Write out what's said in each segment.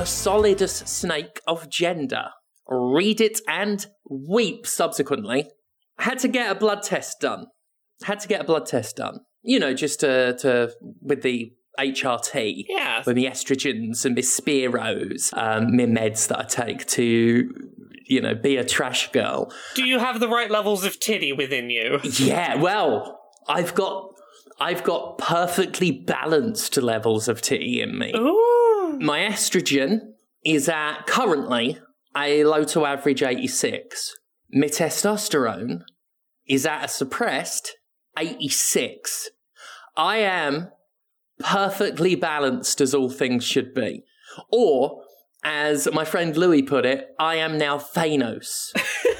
The solidus snake of gender. Read it and weep subsequently. Had to get a blood test done. Had to get a blood test done. You know, just to, to with the HRT, Yeah. with the estrogens and the spiros, um, my meds that I take to, you know, be a trash girl. Do you have the right levels of titty within you? Yeah, well, I've got I've got perfectly balanced levels of T in me. Ooh. My estrogen is at currently a low to average 86. My testosterone is at a suppressed 86. I am perfectly balanced as all things should be. Or, as my friend Louis put it, I am now Thanos.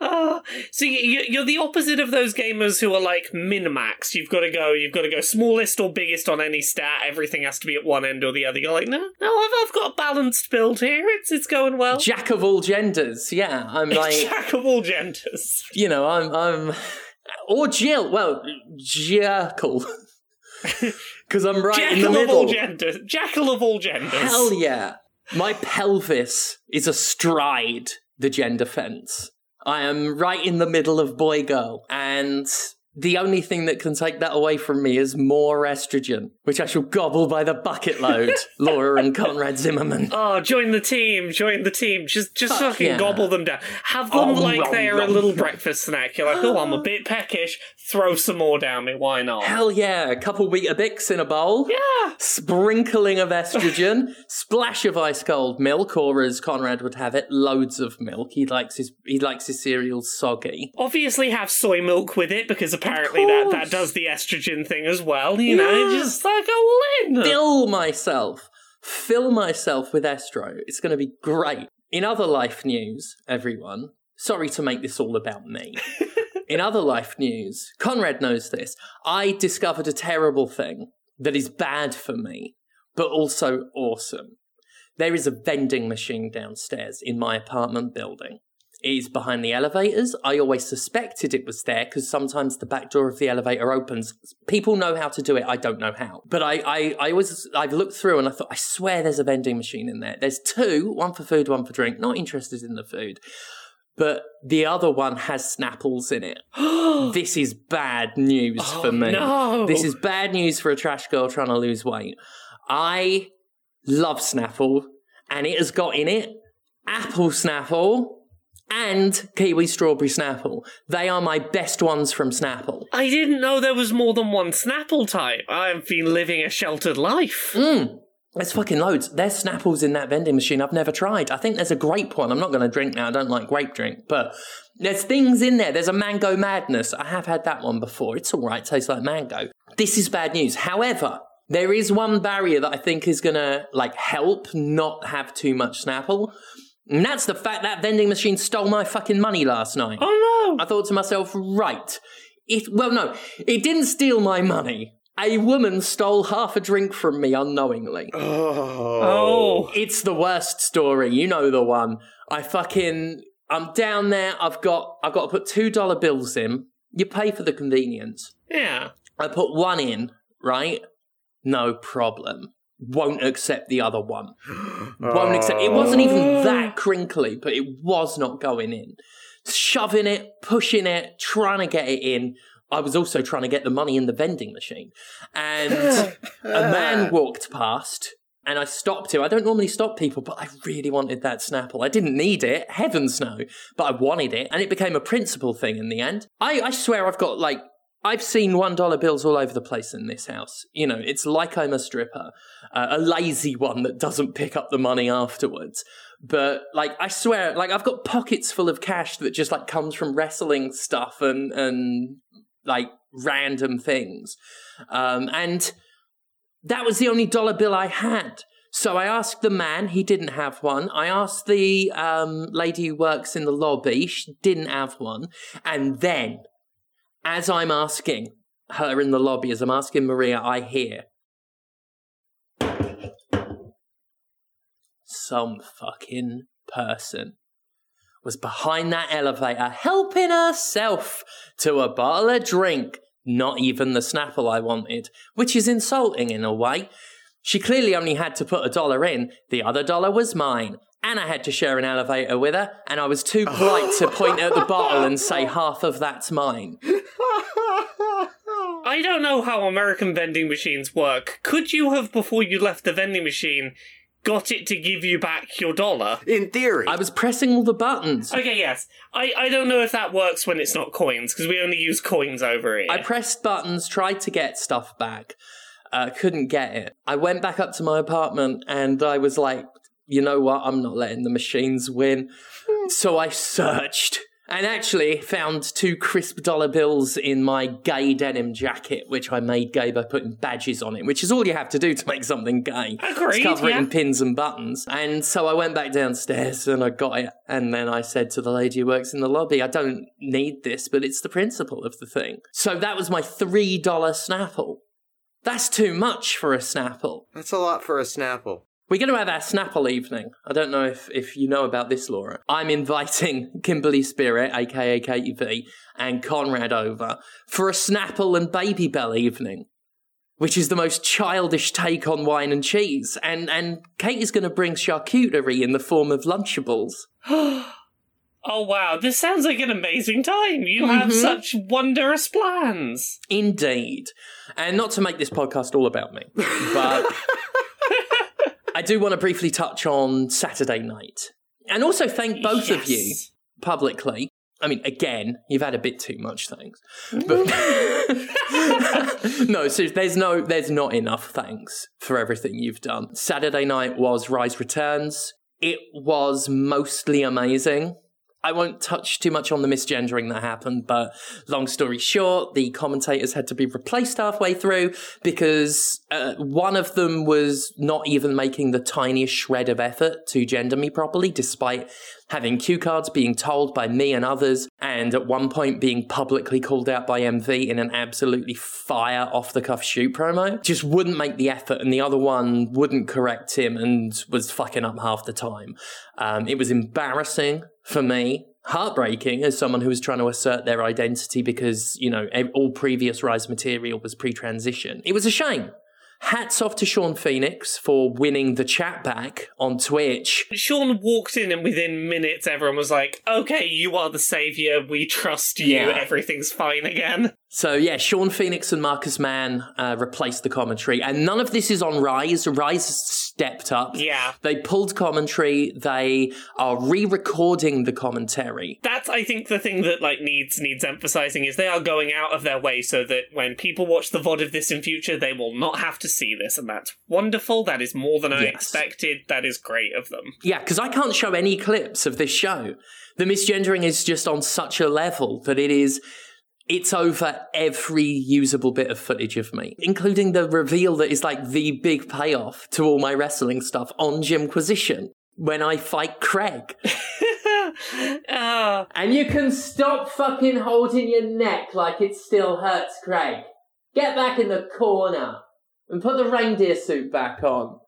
Oh, so you- you're the opposite of those gamers who are like min max. You've got to go. You've got to go smallest or biggest on any stat. Everything has to be at one end or the other. You're like, no, no, I've, I've got a balanced build here. It's it's going well. Jack of all genders, yeah. I'm like, Jack of all genders. you know, I'm, I'm, or Jill. Well, Jekyll, because I'm right in the middle. Jackal of all genders. Jackal of all genders. Hell yeah! My pelvis is astride the gender fence. I am right in the middle of boy girl, and the only thing that can take that away from me is more estrogen, which I shall gobble by the bucket load. Laura and Conrad Zimmerman. Oh, join the team! Join the team! Just, just Fuck fucking yeah. gobble them down. Have them Oh, like they are a little breakfast snack. You're like, oh, I'm a bit peckish. Throw some more down me. Why not? Hell yeah! A couple Weetabix in a bowl. Yeah. Sprinkling of estrogen, splash of ice cold milk, or as Conrad would have it, loads of milk. He likes his he likes his cereal soggy. Obviously, have soy milk with it because apparently that, that does the estrogen thing as well. You know, just like all in. Fill myself, fill myself with estro. It's going to be great. In other life news, everyone. Sorry to make this all about me. In other life news, Conrad knows this. I discovered a terrible thing that is bad for me, but also awesome. There is a vending machine downstairs in my apartment building. It is behind the elevators. I always suspected it was there because sometimes the back door of the elevator opens. People know how to do it. I don't know how. But I, I, I always, I've looked through and I thought, I swear there's a vending machine in there. There's two, one for food, one for drink. Not interested in the food. But the other one has Snapples in it. this is bad news for me. no. This is bad news for a trash girl trying to lose weight. I love Snapple, and it has got in it apple Snapple and kiwi strawberry Snapple. They are my best ones from Snapple. I didn't know there was more than one Snapple type. I've been living a sheltered life. Mm. There's fucking loads. There's Snapples in that vending machine I've never tried. I think there's a grape one. I'm not going to drink now. I don't like grape drink. But there's things in there. There's a mango madness. I have had that one before. It's all right. Tastes like mango. This is bad news. However, there is one barrier that I think is going to like help not have too much Snapple. And that's the fact that vending machine stole my fucking money last night. Oh no! I thought to myself, right. It, well, no, it didn't steal my money. A woman stole half a drink from me unknowingly. Oh. oh. It's the worst story. You know the one. I fucking I'm down there. I've got I've got to put two dollar bills in. You pay for the convenience. Yeah. I put one in, right? No problem. Won't accept the other one. Won't accept. It wasn't even that oh. crinkly, but it was not going in. Shoving it, pushing it, trying to get it in. I was also trying to get the money in the vending machine. And a man walked past and I stopped him. I don't normally stop people, but I really wanted that Snapple. I didn't need it, heavens no, but I wanted it. And it became a principal thing in the end. I, I swear I've got like, I've seen one dollar bills all over the place in this house. You know, it's like I'm a stripper, uh, a lazy one that doesn't pick up the money afterwards. But like, I swear, like I've got pockets full of cash that just like comes from wrestling stuff and and like random things. Um, and that was the only dollar bill I had. So I asked the man, he didn't have one. I asked the um, lady who works in the lobby, she didn't have one. And then, as I'm asking her in the lobby, as I'm asking Maria, I hear some fucking person was behind that elevator helping herself to a bottle of drink Not even the Snapple I wanted, which is insulting in a way. She clearly only had to put a dollar in. The other dollar was mine. And I had to share an elevator with her, and I was too polite to point at the bottle and say half of that's mine. I don't know how American vending machines work. Could you have, before you left the vending machine, got it to give you back your dollar? In theory. I was pressing all the buttons. Okay, yes. I, I don't know if that works when it's not coins, because we only use coins over here. I pressed buttons, tried to get stuff back, uh, couldn't get it. I went back up to my apartment and I was like, you know what? I'm not letting the machines win. so I searched and actually found two crisp dollar bills in my gay denim jacket, which I made gay by putting badges on it, which is all you have to do to make something gay. Agreed, It's cover it yeah. in pins and buttons. And so I went back downstairs and I got it. And then I said to the lady who works in the lobby, I don't need this, but it's the principle of the thing. So that was my $3 Snapple. That's too much for a Snapple. That's a lot for a Snapple. We're going to have our Snapple evening. I don't know if, if you know about this, Laura. I'm inviting Kimberly Spirit, aka Katie V, and Conrad over for a Snapple and Babybel evening, which is the most childish take on wine and cheese. And and Katie's going to bring charcuterie in the form of Lunchables. oh, wow. This sounds like an amazing time. You have Mhm. such wondrous plans. Indeed. And not to make this podcast all about me, but I do want to briefly touch on Saturday night. And also thank both of you publicly. I mean, again, you've had a bit too much thanks. Mm. But no, so there's no there's not enough thanks for everything you've done. Saturday night was Rise Returns. It was mostly amazing. I won't touch too much on the misgendering that happened, but long story short, the commentators had to be replaced halfway through because uh, one of them was not even making the tiniest shred of effort to gender me properly, despite having cue cards being told by me and others, and at one point being publicly called out by MV in an absolutely fire off the cuff shoot promo. Just wouldn't make the effort, and the other one wouldn't correct him and was fucking up half the time. Um, it was embarrassing for me. Heartbreaking as someone who was trying to assert their identity because, you know, all previous Rise material was pre transition. It was a shame. Hats off to Sean Phoenix for winning the chat back on Twitch. Sean walked in, and within minutes, everyone was like, okay, you are the savior. We trust you. Yeah. Everything's fine again. So yeah, Sean Phoenix and Marcus Mann uh, replaced the commentary, and none of this is on Rise. Rise stepped up. Yeah. They pulled commentary. They are re-recording the commentary. That's, I think, the thing that like needs needs emphasizing is they are going out of their way so that when people watch the VOD of this in future, they will not have to see this, and that's wonderful. That is more than I Yes. expected. That is great of them. Yeah, because I can't show any clips of this show. The misgendering is just on such a level that it is. It's over every usable bit of footage of me, including the reveal that is like the big payoff to all my wrestling stuff on Jimquisition when I fight Craig. Ah, And you can stop fucking holding your neck like it still hurts, Craig. Get back in the corner and put the reindeer suit back on.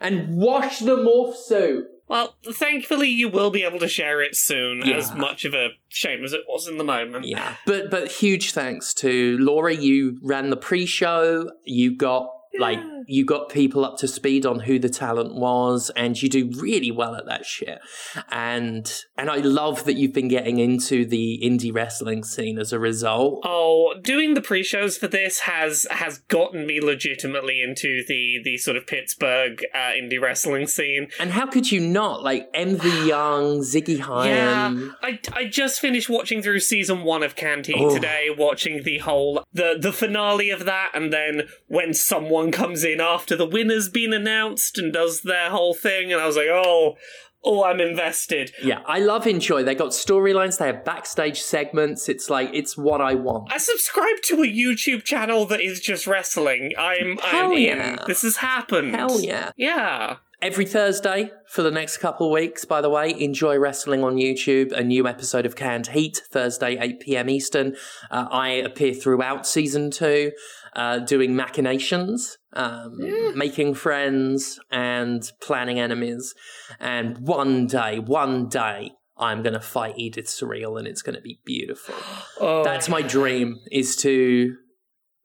And wash the morph suit. Well, thankfully you will be able to share it soon. Yeah. As much of a shame as it was in the moment. Yeah. But but huge thanks to Laura. You ran the pre-show. You got like you got people up to speed on who the talent was, and you do really well at that shit. And and I love that you've been getting into the indie wrestling scene as a result. Oh, doing the pre-shows for this has has gotten me legitimately into the the sort of Pittsburgh uh, indie wrestling scene. And how could you not? Like MV Young, Ziggy Yeah, I, I just finished watching through season one of Canned Heat Oh. today, watching the whole the the finale of that, and then when someone comes in after the winner's been announced and does their whole thing, and I was like, oh, oh, I'm invested. Yeah, I love Enjoy. They got storylines, they have backstage segments. It's like, it's what I want. I subscribe to a YouTube channel that is just wrestling. I'm Hell I'm in. yeah. This has happened. Hell yeah. Yeah. Every Thursday for the next couple weeks, by the way, enjoy wrestling on YouTube. A new episode of Canned Heat, Thursday, 8 p.m. Eastern. Uh, I appear throughout season two, uh, doing machinations, um, making friends, and planning enemies. And one day, one day, I'm going to fight Edith Surreal and it's going to be beautiful. Oh, That's my dream is to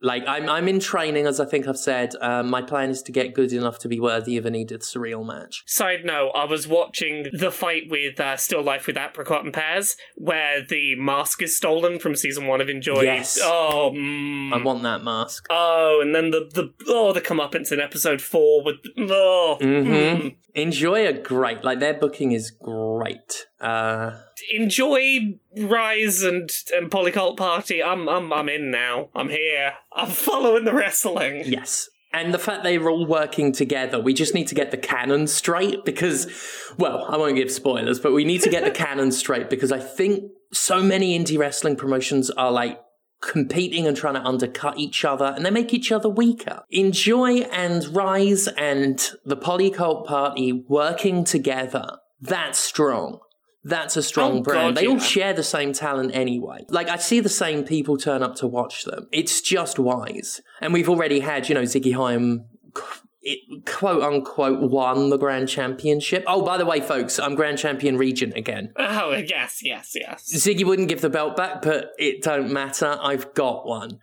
Like I'm, I'm in training, as I think I've said. Um, my plan is to get good enough to be worthy of an Edith Surreal match. Side note: I was watching the fight with uh, Still Life with Apricot and Pears, where the mask is stolen from season one of Enjoy. Yes. Oh, mm. I want that mask. oh, and then the the oh the comeuppance in episode four with oh. hmm mm. Enjoy are great. Like their booking is great. Uh, Enjoy Rise and and Polycult Party. I'm I'm I'm in now. I'm here. I'm following the wrestling. yes. And the fact they're all working together, we just need to get the canon straight because, well, I won't give spoilers, but we need to get the canon straight because I think so many indie wrestling promotions are like competing and trying to undercut each other and they make each other weaker. Enjoy and Rise and the Polycult Party working together, that's strong. That's a oh, strong Oh, brand. God, they all share the same talent anyway. Like, I see the same people turn up to watch them. It's just wise. And we've already had, you know, Ziggy Haim it, quote unquote won the grand championship. Oh, by the way, folks, I'm grand champion regent again. Oh yes, yes, yes. Ziggy wouldn't give the belt back, but it don't matter. I've got one.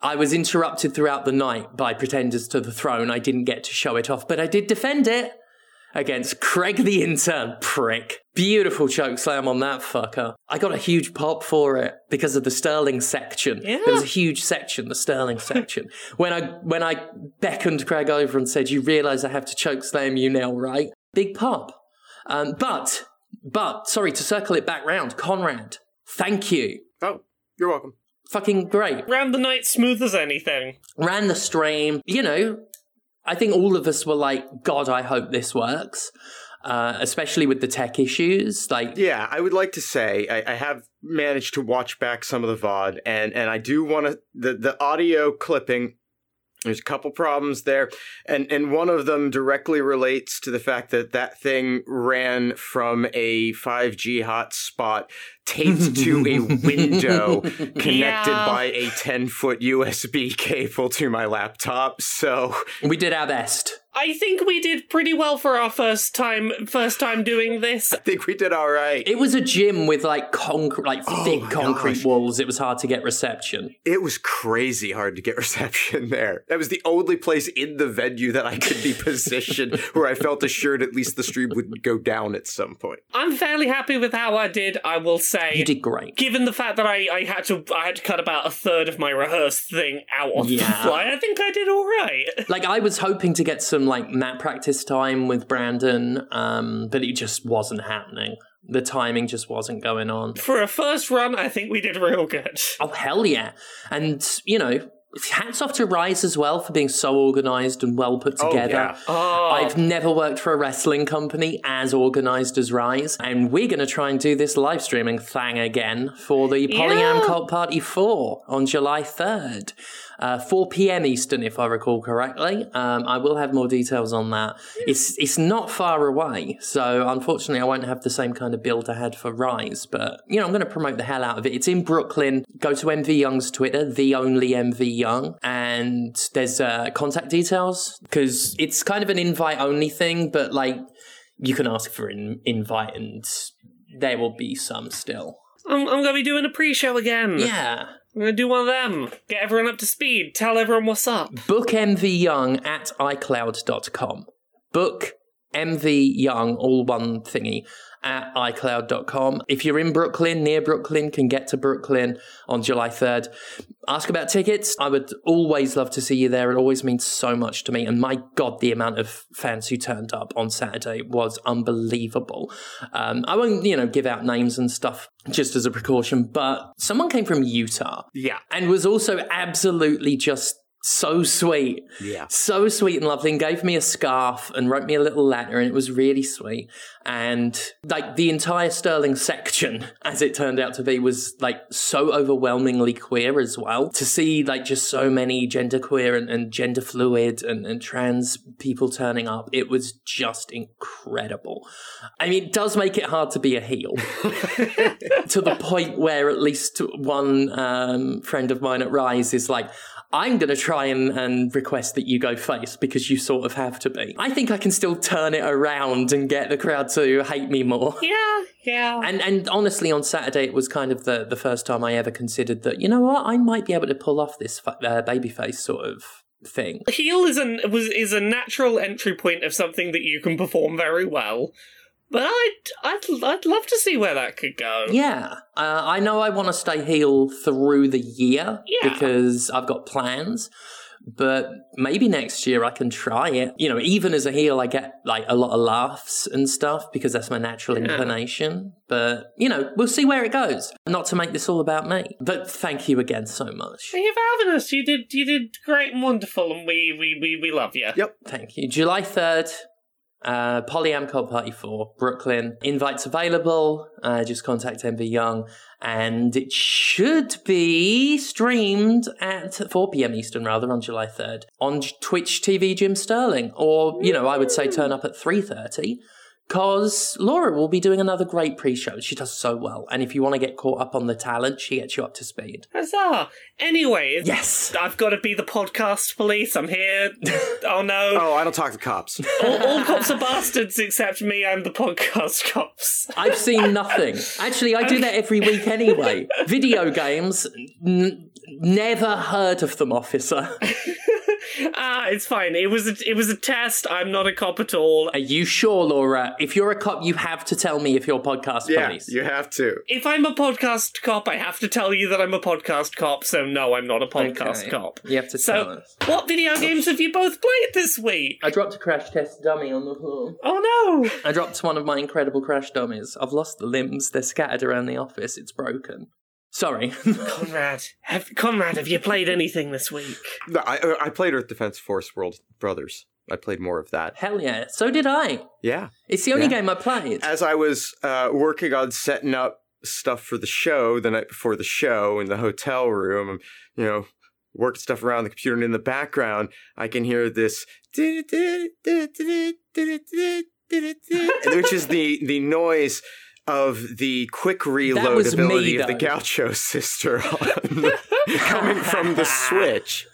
I was interrupted throughout the night by pretenders to the throne. I didn't get to show it off, but I did defend it against Craig the intern prick. Beautiful choke slam on that fucker. I got a huge pop for it because of the Sterling section. Yeah. There was a huge section, the Sterling section. when I when I beckoned Craig over and said, "You realise I have to choke slam you now, right?" Big pop. Um, but but sorry to circle it back round, Conrad. Thank you. Oh, you're welcome. Fucking great. Ran the night smooth as anything. Ran the stream. You know, I think all of us were like, God, I hope this works. Uh, especially with the tech issues. Like, Yeah, I would like to say I, I have managed to watch back some of the VOD, and and I do want to the the audio clipping. There's a couple problems there, and and one of them directly relates to the fact that that thing ran from a 5G hotspot taped to a window connected Yeah. by a 10 foot USB cable to my laptop. So we did our best. I think we did pretty well for our first time first time doing this. I think we did all right. It was a gym with like concrete, like Oh thick concrete gosh. walls. It was hard to get reception. It was crazy hard to get reception there. That was the only place in the venue that I could be positioned where I felt assured at least the stream wouldn't go down at some point. I'm fairly happy with how I did, I will say. You did great. Given the fact that I, I had to I had to cut about a third of my rehearsed thing out on the fly, I think I did all right. Like I was hoping to get some like mat practice time with Brandon, um, but it just wasn't happening. The timing just wasn't going on. For a first run, I think we did real good. Oh hell yeah! And you know, hats off to Rise as well for being so organized and well put together. Oh, together. yeah. Oh, I've never worked for a wrestling company as organized as Rise, and we're going to try and do this live streaming thing again for the Polyam Yeah. Cult Party 4 on July 3rd. Uh, 4 p.m. Eastern, if I recall correctly. Um, I will have more details on that. It's it's not far away, so unfortunately, I won't have the same kind of build I had for Rise. But you know, I'm going to promote the hell out of it. It's in Brooklyn. Go to MV Young's Twitter, the only MV Young, and there's uh, contact details because it's kind of an invite only thing, but like you can ask for an invite, and there will be some still. I'm, I'm going to be doing a pre-show again. Yeah. I'm going to do one of them. Get everyone up to speed. Tell everyone what's up. Book MV Young at iCloud.com. Book MV Young, all one thingy, at iCloud.com. If you're in Brooklyn, near Brooklyn, can get to Brooklyn on July 3rd. Ask about tickets. I would always love to see you there. It always means so much to me. And my God, the amount of fans who turned up on Saturday was unbelievable. Um, I won't, you know, give out names and stuff just as a precaution, but someone came from Utah Yeah. and was also absolutely just so sweet. Yeah. So sweet and lovely and gave me a scarf and wrote me a little letter and it was really sweet. And like the entire Sterling section, as it turned out to be, was like so overwhelmingly queer as well. To see like just so many genderqueer and, and gender fluid and, and trans people turning up, it was just incredible. I mean, it does make it hard to be a heel to the point where at least one um, friend of mine at Rise is like, I'm going to try and, and request that you go face because you sort of have to be. I think I can still turn it around and get the crowd to hate me more. Yeah, yeah. And and honestly, on Saturday, it was kind of the, the first time I ever considered that, you know what, I might be able to pull off this uh, babyface sort of thing. Heel is an was is a natural entry point of something that you can perform very well. But I'd, I'd, I'd love to see where that could go. Yeah. Uh, I know I want to stay heel through the year Yeah. because I've got plans. But maybe next year I can try it. You know, even as a heel, I get like a lot of laughs and stuff because that's my natural Yeah. inclination. But, you know, we'll see where it goes. Not to make this all about me. But thank you again so much. Thank you for having us. You did you did great and wonderful, and we we we, we love you. Yep. Thank you. July 3rd, uh, Polyam Cult Party 4, Brooklyn. Invites available. Uh, just contact MV Young. And it should be streamed at 4 p.m. Eastern, rather, on July 3rd on Twitch TV Jim Sterling. Or, you know, I would say turn up at 3.30 because Laura will be doing another great pre-show. She does so well. And if you want to get caught up on the talent, she gets you up to speed. Huzzah! Anyway, Yes. I've got to be the podcast police. I'm here. oh no. Oh, I don't talk to cops. all, all cops are bastards except me and the podcast cops. I've seen nothing. Actually, I do that every week anyway. Video games, n- never heard of them, officer. ah, it's fine. It was a, it was a test. I'm not a cop at all. Are you sure, Laura? If you're a cop, you have to tell me if you're podcast yeah, police. you have to. If I'm a podcast cop, I have to tell you that I'm a podcast cop. So no, I'm not a podcast Okay. cop. You have to tell So, us. what video games have you both played this week? I dropped a crash test dummy on the floor. Oh no! I dropped one of my incredible crash dummies. I've lost the limbs. They're scattered around the office. It's broken. Sorry. Conrad, have Conrad, have you played anything this week? No, I, I played Earth Defense Force World Brothers. I played more of that. Hell yeah. So did I. Yeah. It's the only Yeah. game I played. As I was uh, working on setting up stuff for the show the night before the show in the hotel room, I'm, you know, working stuff around the computer, and in the background, I can hear this, which is the the noise of the quick reload me, ability of the. Gaucho sister on coming from the Switch.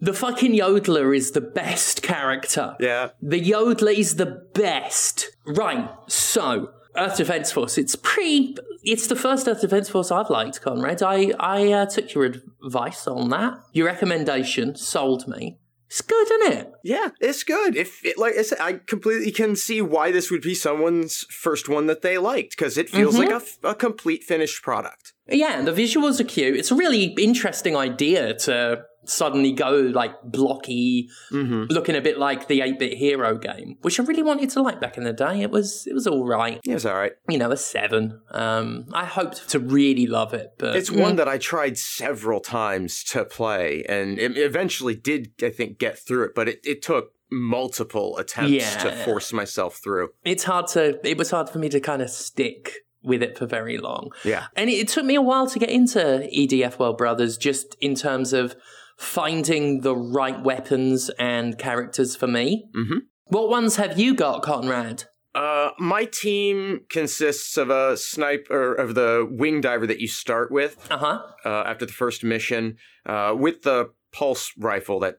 The fucking yodeler is the best character. Yeah. The yodeler is the best. Right, so Earth Defense Force. It's pretty. It's the first Earth Defense Force I've liked, Conrad. I I uh, took your advice on that. Your recommendation sold me. It's good, isn't it? Yeah, it's good. If it, like I said, I completely can see why this would be someone's first one that they liked because it feels like mm-hmm. a complete finished product. Yeah, and the visuals are cute. It's a really interesting idea to suddenly go like blocky, looking a bit like the 8-bit hero game, which I really wanted to like back in the day. It was it was all right. Yeah, it's all right. You know, a seven. Um, I hoped to really love it, but It's one that I tried several times to play, and it eventually did, I think, get through it. But it, it took multiple attempts to force myself through. it's hard to. It was hard for me to kind of stick with it for very long. Yeah, And it, it took me a while to get into EDF World Brothers, just in terms of finding the right weapons and characters for me. Mhm. What ones have you got, Conrad? Uh, my team consists of a sniper of the wing diver that you start with Uh huh. uh, after the first mission, uh, with the pulse rifle that.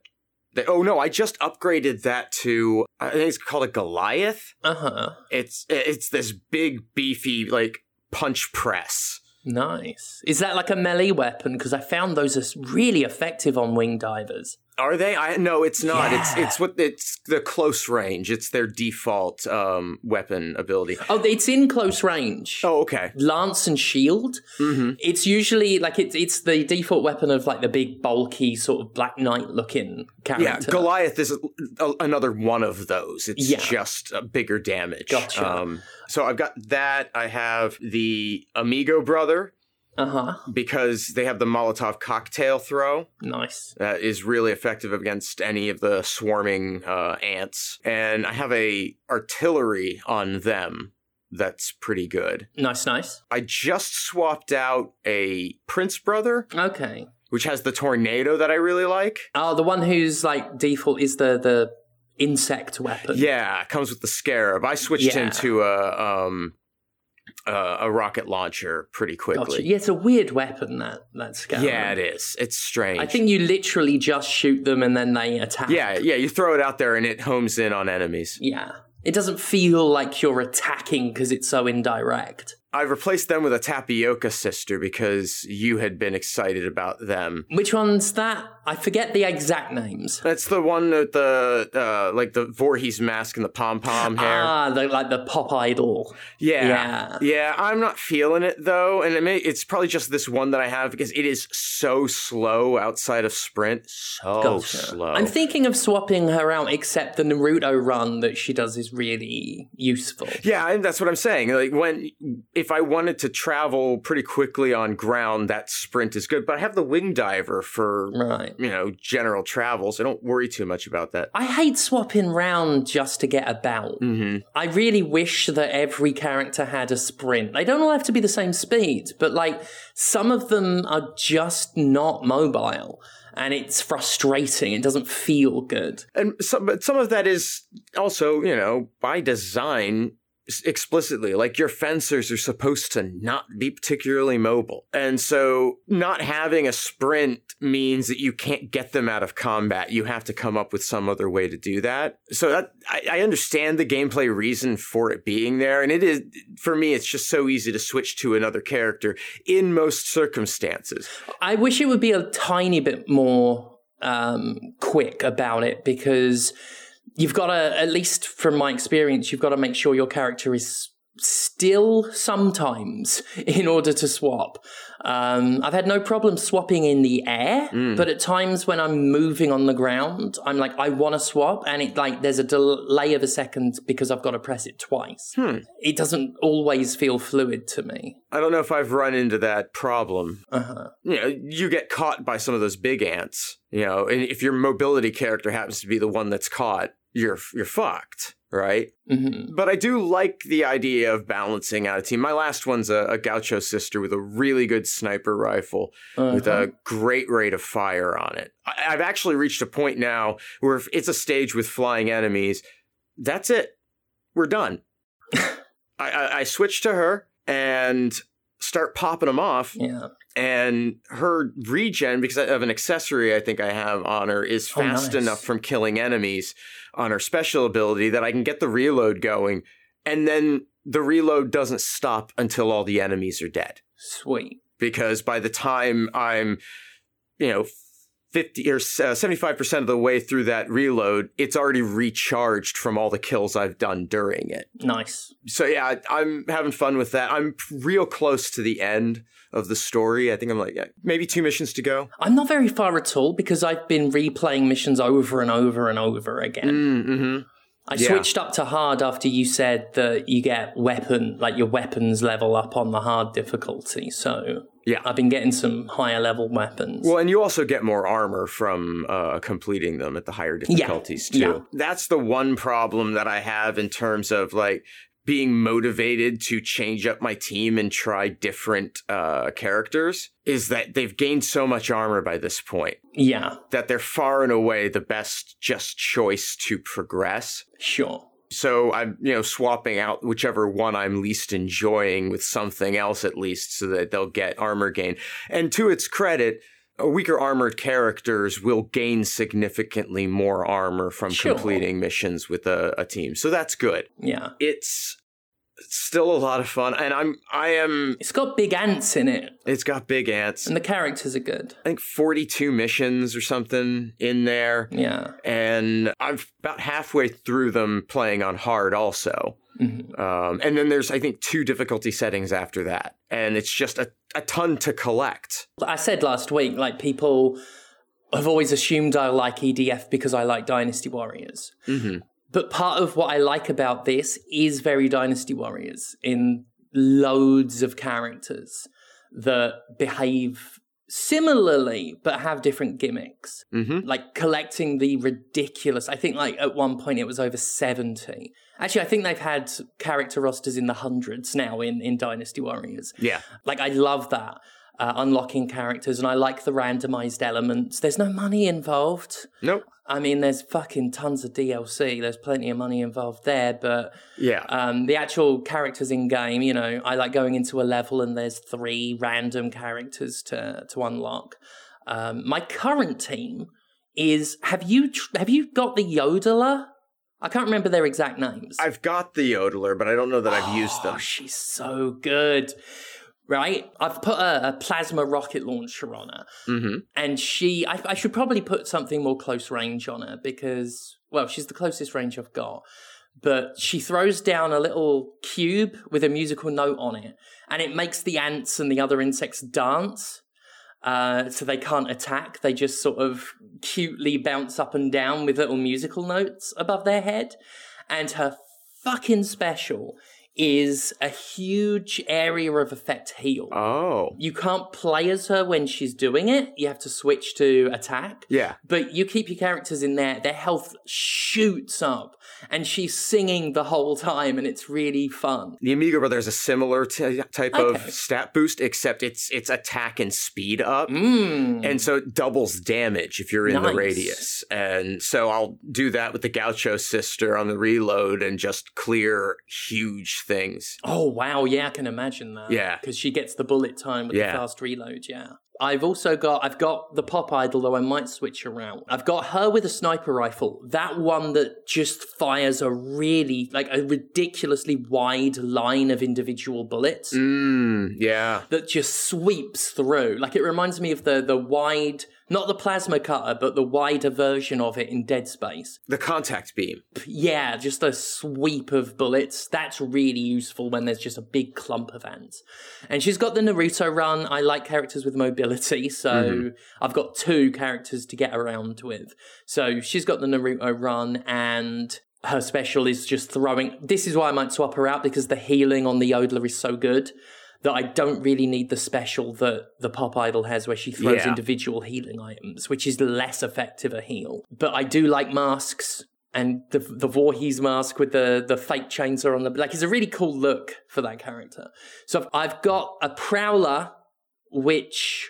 that oh no! I just upgraded that to I think it's called a Goliath. Uh huh. It's it's this big beefy like punch press. Nice. Is that like a melee weapon? Because I found those are really effective on wing divers. Are they? I no, it's not. It's Yeah. it's what it's the close range. It's their default um, weapon ability. Oh, it's in close range. Oh, okay. Lance and shield. Mm-hmm. It's usually like it's it's the default weapon of like the big bulky sort of Black Knight looking character. Yeah, Goliath is a, a- another one of those. It's Yeah. just a bigger damage. Gotcha. Um, so I've got that. I have the Amigo brother Uh huh. because they have the Molotov cocktail throw. Nice. that is really effective against any of the swarming uh, ants. And I have a artillery on them that's pretty good. Nice. Nice. I just swapped out a Prince Brother, Okay. which has the tornado that I really like. Oh, the one whose like default is the the insect weapon. Yeah, comes with the scarab. I switched Yeah. into a um uh, a rocket launcher pretty quickly. Gotcha. Yeah, it's a weird weapon that that scout. Yeah, it is. It's strange. I think you literally just shoot them and then they attack. Yeah, yeah. You throw it out there and it homes in on enemies. Yeah. It doesn't feel like you're attacking because it's so indirect. I replaced them with a tapioca sister because you had been excited about them. Which one's that? I forget the exact names. That's the one with the uh, like the Voorhees mask and the pom pom hair. Ah, the, like the pop idol. yeah. yeah. yeah, I'm not feeling it though, and it may, it's probably just this one that I have because it is so slow outside of sprint, so Gotcha. slow. I'm thinking of swapping her out, except the Naruto run that she does is really useful. Yeah, that's what I'm saying. Like when if I wanted to travel pretty quickly on ground, that sprint is good. But I have the wing diver for Right. You know general travel, so I don't worry too much about that. I hate swapping round just to get about. hmm I really wish that every character had a sprint. They don't all have to be the same speed, but like some of them are just not mobile. And it's frustrating. It doesn't feel good. And some, but some of that is also you know by design explicitly like your fencers are supposed to not be particularly mobile. And so not having a sprint means that you can't get them out of combat. You have to come up with some other way to do that. So that I, I understand the gameplay reason for it being there. And it is for me it's just so easy to switch to another character in most circumstances. I wish it would be a tiny bit more um, quick about it because you've got to, at least from my experience, you've got to make sure your character is still sometimes in order to swap. Um, I've had no problem swapping in the air, but at times when I'm moving on the ground, I'm like, I want to swap, and it like there's a delay of a second because I've got to press it twice. Hmm. It doesn't always feel fluid to me. i don't know if i've run into that problem Uh-huh. you know, you get caught by some of those big ants, you know, and if your mobility character happens to be the one that's caught, you're you're fucked, right? hmm But I do like the idea of balancing out a team. My last one's a, a gaucho sister with a really good sniper rifle with Uh-huh. a great rate of fire on it. I, I've actually reached a point now where if it's a stage with flying enemies, that's it. We're done. I, I, I switch to her and start popping them off Yeah. And her regen because of an accessory I think I have on her is Oh, fast nice. enough from killing enemies on her special ability that I can get the reload going and then the reload doesn't stop until all the enemies are dead Sweet. because by the time I'm you know 50 or uh, 75% of the way through that reload it's already recharged from all the kills I've done during it Nice. so yeah, I'm having fun with that. I'm real close to the end of the story. I think I'm like yeah, maybe two missions to go. I'm not very far at all because I've been replaying missions over and over and over again. Mm-hmm. I yeah. switched up to hard after you said that you get weapon, like your weapons level up on the hard difficulty. So Yeah. I've been getting some higher level weapons. Well, and you also get more armor from uh, completing them at the higher difficulties too. yeah. That's the one problem that I have in terms of like being motivated to change up my team and try different uh, characters is that they've gained so much armor by this point yeah, that they're far and away the best just choice to progress. sure. So I'm, you know, swapping out whichever one I'm least enjoying with something else at least so that they'll get armor gain. And to its credit, weaker armored characters will gain significantly more armor from Sure. completing missions with a, a team. So that's good. Yeah. It's still a lot of fun and I'm I am It's got big ants in it, it's got big ants. and the characters are good. I think 42 missions or something in there Yeah. and I'm about halfway through them playing on hard also. Mhm. Um, and then there's, I think, two difficulty settings after that. And it's just a, a ton to collect. I said last week, like people have always assumed I like EDF because I like Dynasty Warriors. Mm-hmm. But part of what I like about this is very Dynasty Warriors in loads of characters that behave similarly but have different gimmicks. Mm-hmm. Like collecting the ridiculous, I think like at one point it was over 70. Actually, I think they've had character rosters in the hundreds now in, in Dynasty Warriors. Yeah. Like I love that. Uh, unlocking characters, and I like the randomized elements. There's no money involved. Nope. I mean, there's fucking tons of DLC. There's plenty of money involved there, but Yeah. um, the actual characters in game, you know, I like going into a level and there's three random characters to to unlock. Um, my current team is have you tr- have you got the Yodeler? I can't remember their exact names. I've got the yodeler, but I don't know that I've used Oh, them. she's so good. Right? I've put a, a plasma rocket launcher on her. Mm-hmm. And she, I, I should probably put something more close range on her because, well, she's the closest range I've got. But she throws down a little cube with a musical note on it, and it makes the ants and the other insects dance. Uh, so they can't attack. They just sort of cutely bounce up and down with little musical notes above their head. And her fucking special is a huge area of effect heal. Oh. You can't play as her when she's doing it. You have to switch to attack. Yeah. But you keep your characters in there, their health shoots up, and she's singing the whole time, and it's really fun. The Amiga Brother is a similar t- type Okay. of stat boost, except it's it's attack and speed up. Mm. And so it doubles damage if you're in the radius. And so I'll do that with the Gaucho sister on the reload and just clear huge things. Oh wow, yeah, I can imagine that. Yeah. because she gets the bullet time with Yeah. the fast reload. Yeah, I've also got I've got the pop idol, though I might switch around. I've got her with a sniper rifle, that one that just fires a really like a ridiculously wide line of individual bullets. Mmm, yeah. that just sweeps through. Like it reminds me of the the wide, not the plasma cutter, but the wider version of it in Dead Space. The contact beam. Yeah, just a sweep of bullets. That's really useful when there's just a big clump of ants. And she's got the Naruto run. I like characters with mobility, so mm-hmm. I've got two characters to get around with. So she's got the Naruto run and her special is just throwing. This is why I might swap her out because the healing on the Yodeler is so good that I don't really need the special that the Pop Idol has where she throws Yeah. individual healing items, which is less effective a heal. But I do like masks and the the Voorhees mask with the the fake chainsaw on the like is a really cool look for that character. So I've, I've got a Prowler which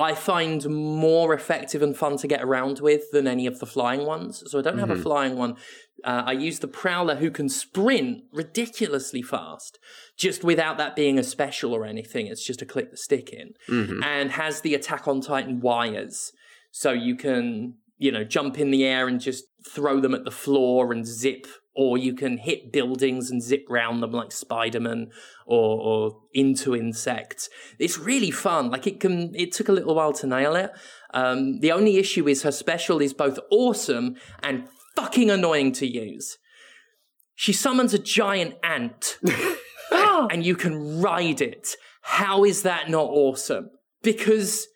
I find more effective and fun to get around with than any of the flying ones. So I don't have a flying one. Uh, I use the Prowler who can sprint ridiculously fast, just without that being a special or anything. It's just a click the stick in, Mm-hmm. and has the Attack on Titan wires, so you can you know jump in the air and just throw them at the floor and zip. Or you can hit buildings and zip round them like Spider-Man or, or into insects. It's really fun. Like it can, it took a little while to nail it. Um, the only issue is her special is both awesome and fucking annoying to use. She summons a giant ant and you can ride it. How is that not awesome? Because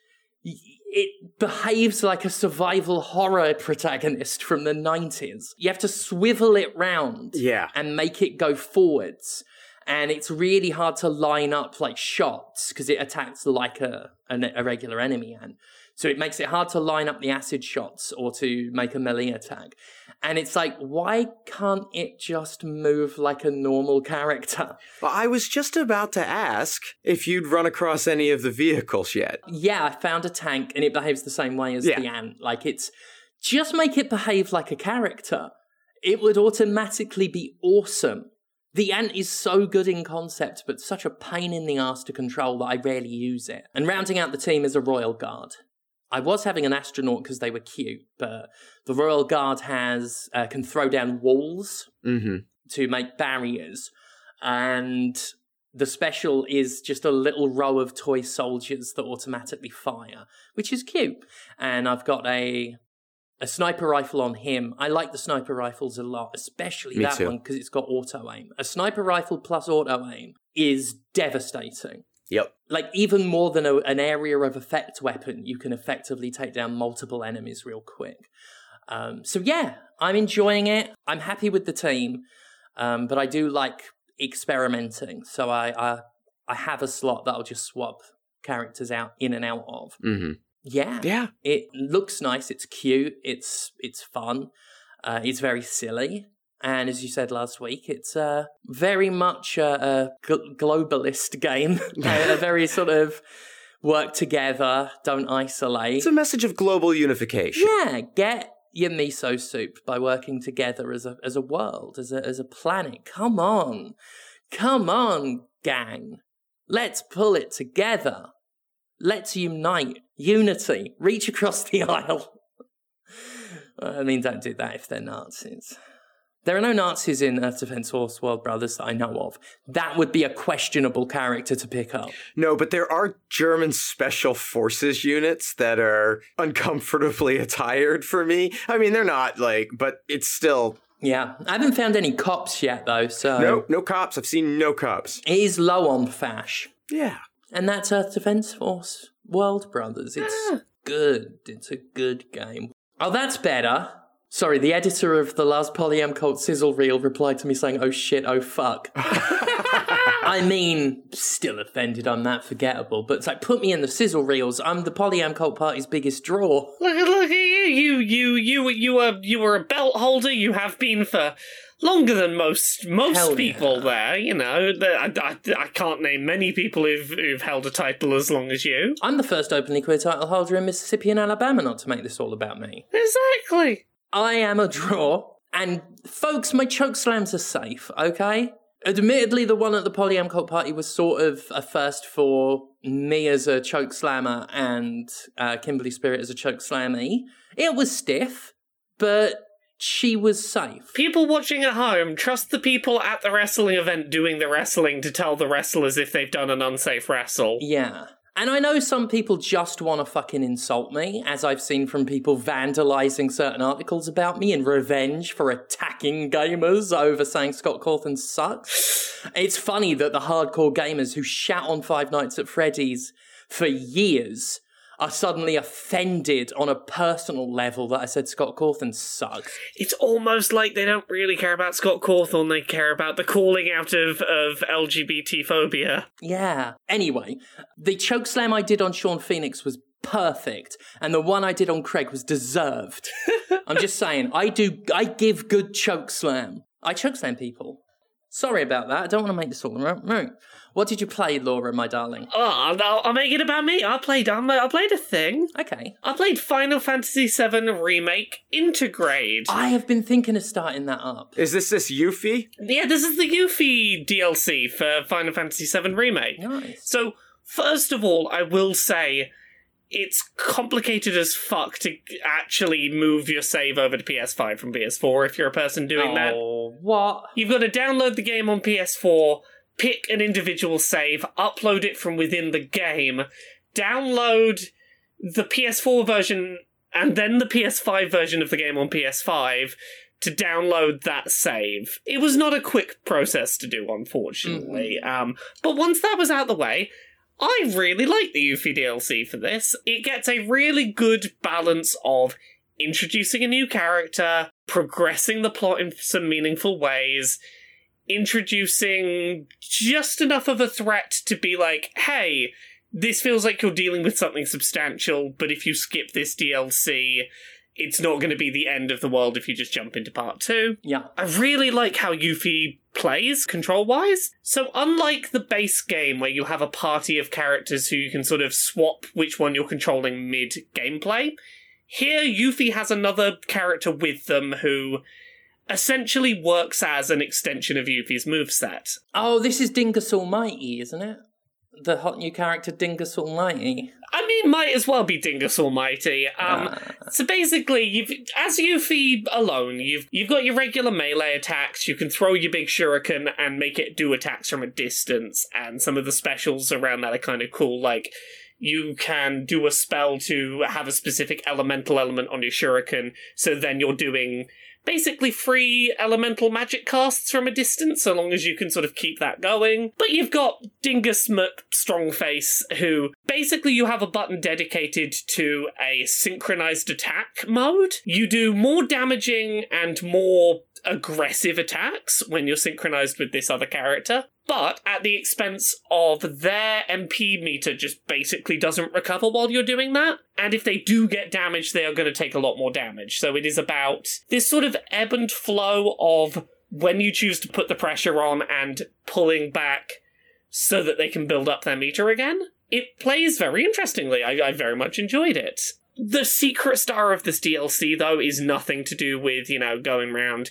y- it behaves like a survival horror protagonist from the 90s. You have to swivel it round Yeah. and make it go forwards. And it's really hard to line up like shots because it attacks like a, an, a regular enemy ant. So it makes it hard to line up the acid shots or to make a melee attack. And it's like, why can't it just move like a normal character? Well, I was just about to ask if you'd run across any of the vehicles yet. Yeah, I found a tank and it behaves the same way as Yeah. the ant. Like it's just make it behave like a character. It would automatically be awesome. The ant is so good in concept, but such a pain in the ass to control that I rarely use it. And rounding out the team is a Royal Guard. I was having an astronaut because they were cute, but the Royal Guard has uh, can throw down walls Mm-hmm. to make barriers, and the special is just a little row of toy soldiers that automatically fire, which is cute. And I've got a a sniper rifle on him. I like the sniper rifles a lot, especially Me that too. one because it's got auto aim. A sniper rifle plus auto aim is devastating. Yep. Like even more than a, an area of effect weapon, you can effectively take down multiple enemies real quick. Um, so yeah, I'm enjoying it. I'm happy with the team, um, but I do like experimenting. So I, I I have a slot that I'll just swap characters out in and out of. Mm-hmm. Yeah, Yeah. it looks nice. It's cute. It's it's fun. Uh, it's very silly. And as you said last week, it's uh, very much a, a gl- globalist game, a, very sort of Work together, don't isolate. It's a message of global unification. Yeah, get your miso soup by working together as a as a world, as a as a planet. Come on. Come on, gang. Let's pull it together. Let's unite. Unity. Reach across the aisle. I mean, don't do that if they're Nazis. There are no Nazis in Earth Defense Force World Brothers that I know of. That would be a questionable character to pick up. No, but there are German special forces units that are uncomfortably attired for me. I mean, they're not like, but it's still Yeah, I haven't found any cops yet though, so no no cops. I've seen no cops. it is low on fash. Yeah. And that's Earth Defense Force World Brothers. It's Ah. good. It's a good game. Oh, that's better. Sorry, the editor of the last Polyam Cult sizzle reel replied to me saying, oh shit, oh fuck. I mean, still offended I'm that forgettable, but it's like, put me in the sizzle reels. I'm the Polyam Cult Party's biggest draw. Look at look at you. You you you you were you were a belt holder. You have been for longer than most most Hell yeah. people there. You know, I, I, I can't name many people who've who've held a title as long as you. I'm the first openly queer title holder in Mississippi and Alabama, not to make this all about me. Exactly. I am a draw. And folks, my choke slams are safe, okay? Admittedly, the one at the Polyam Cult Party was sort of a first for me as a choke slammer and uh, Kimberly Spirit as a choke slammy. It was stiff, but she was safe. People watching at home trust the people at the wrestling event doing the wrestling to tell the wrestlers if they've done an unsafe wrestle. Yeah. And I know some people just want to fucking insult me, as I've seen from people vandalizing certain articles about me in revenge for attacking gamers over saying Scott Cawthon sucks. It's funny that the hardcore gamers who shout on Five Nights at Freddy's for years are suddenly offended on a personal level that I said Scott Cawthon sucks. It's almost like they don't really care about Scott Cawthon, they care about the calling out of, of LGBT phobia. Yeah. Anyway, the choke slam I did on Sean Phoenix was perfect, and the one I did on Craig was deserved. I'm just saying, I do, I give good choke slam. I choke slam people. Sorry about that. I don't want to make this all right. Right. What did you play, Laura, my darling? Oh, I'll, I'll make it about me. I played, I'm- I played a thing. Okay. I played Final Fantasy VII Remake Intergrade. I have been thinking of starting that up. Is this this Yuffie? Yeah, this is the Yuffie DLC for Final Fantasy VII Remake. Nice. So, first of all, I will say it's complicated as fuck to actually move your save over to PS5 from PS4 if you're a person doing that. Oh, what? You've got to download the game on PS4, pick an individual save, upload it from within the game, download the PS4 version and then the PS5 version of the game on PS5 to download that save. It was not a quick process to do, unfortunately. Um, but once that was out of the way, I really like the Yuffie DLC for this. It gets a really good balance of introducing a new character, progressing the plot in some meaningful ways, introducing just enough of a threat to be like, hey, this feels like you're dealing with something substantial, but if you skip this DLC, it's not going to be the end of the world if you just jump into part two. Yeah. I really like how Yuffie plays control wise. So, unlike the base game where you have a party of characters who you can sort of swap which one you're controlling mid gameplay, here Yuffie has another character with them who essentially works as an extension of Yuffie's moveset. Oh, this is Dingus Almighty, isn't it? The hot new character Dingus Almighty. I mean, might as well be Dingus Almighty. Um, So basically, you've as Yuffie alone, you've you've got your regular melee attacks. You can throw your big shuriken and make it do attacks from a distance, and some of the specials around that are kind of cool. Like you can do a spell to have a specific elemental element on your shuriken, so then you're doing basically free elemental magic casts from a distance, so long as you can sort of keep that going. But you've got Dingus Muck Strongface, who basically you have a button dedicated to a synchronized attack mode. You do more damaging and more aggressive attacks when you're synchronized with this other character. But at the expense of their MP meter just basically doesn't recover while you're doing that. And if they do get damaged, they are going to take a lot more damage. So it is about this sort of ebb and flow of when you choose to put the pressure on and pulling back so that they can build up their meter again. it plays very interestingly. I, I very much enjoyed it. The secret star of this DLC, though, is nothing to do with, you know, going around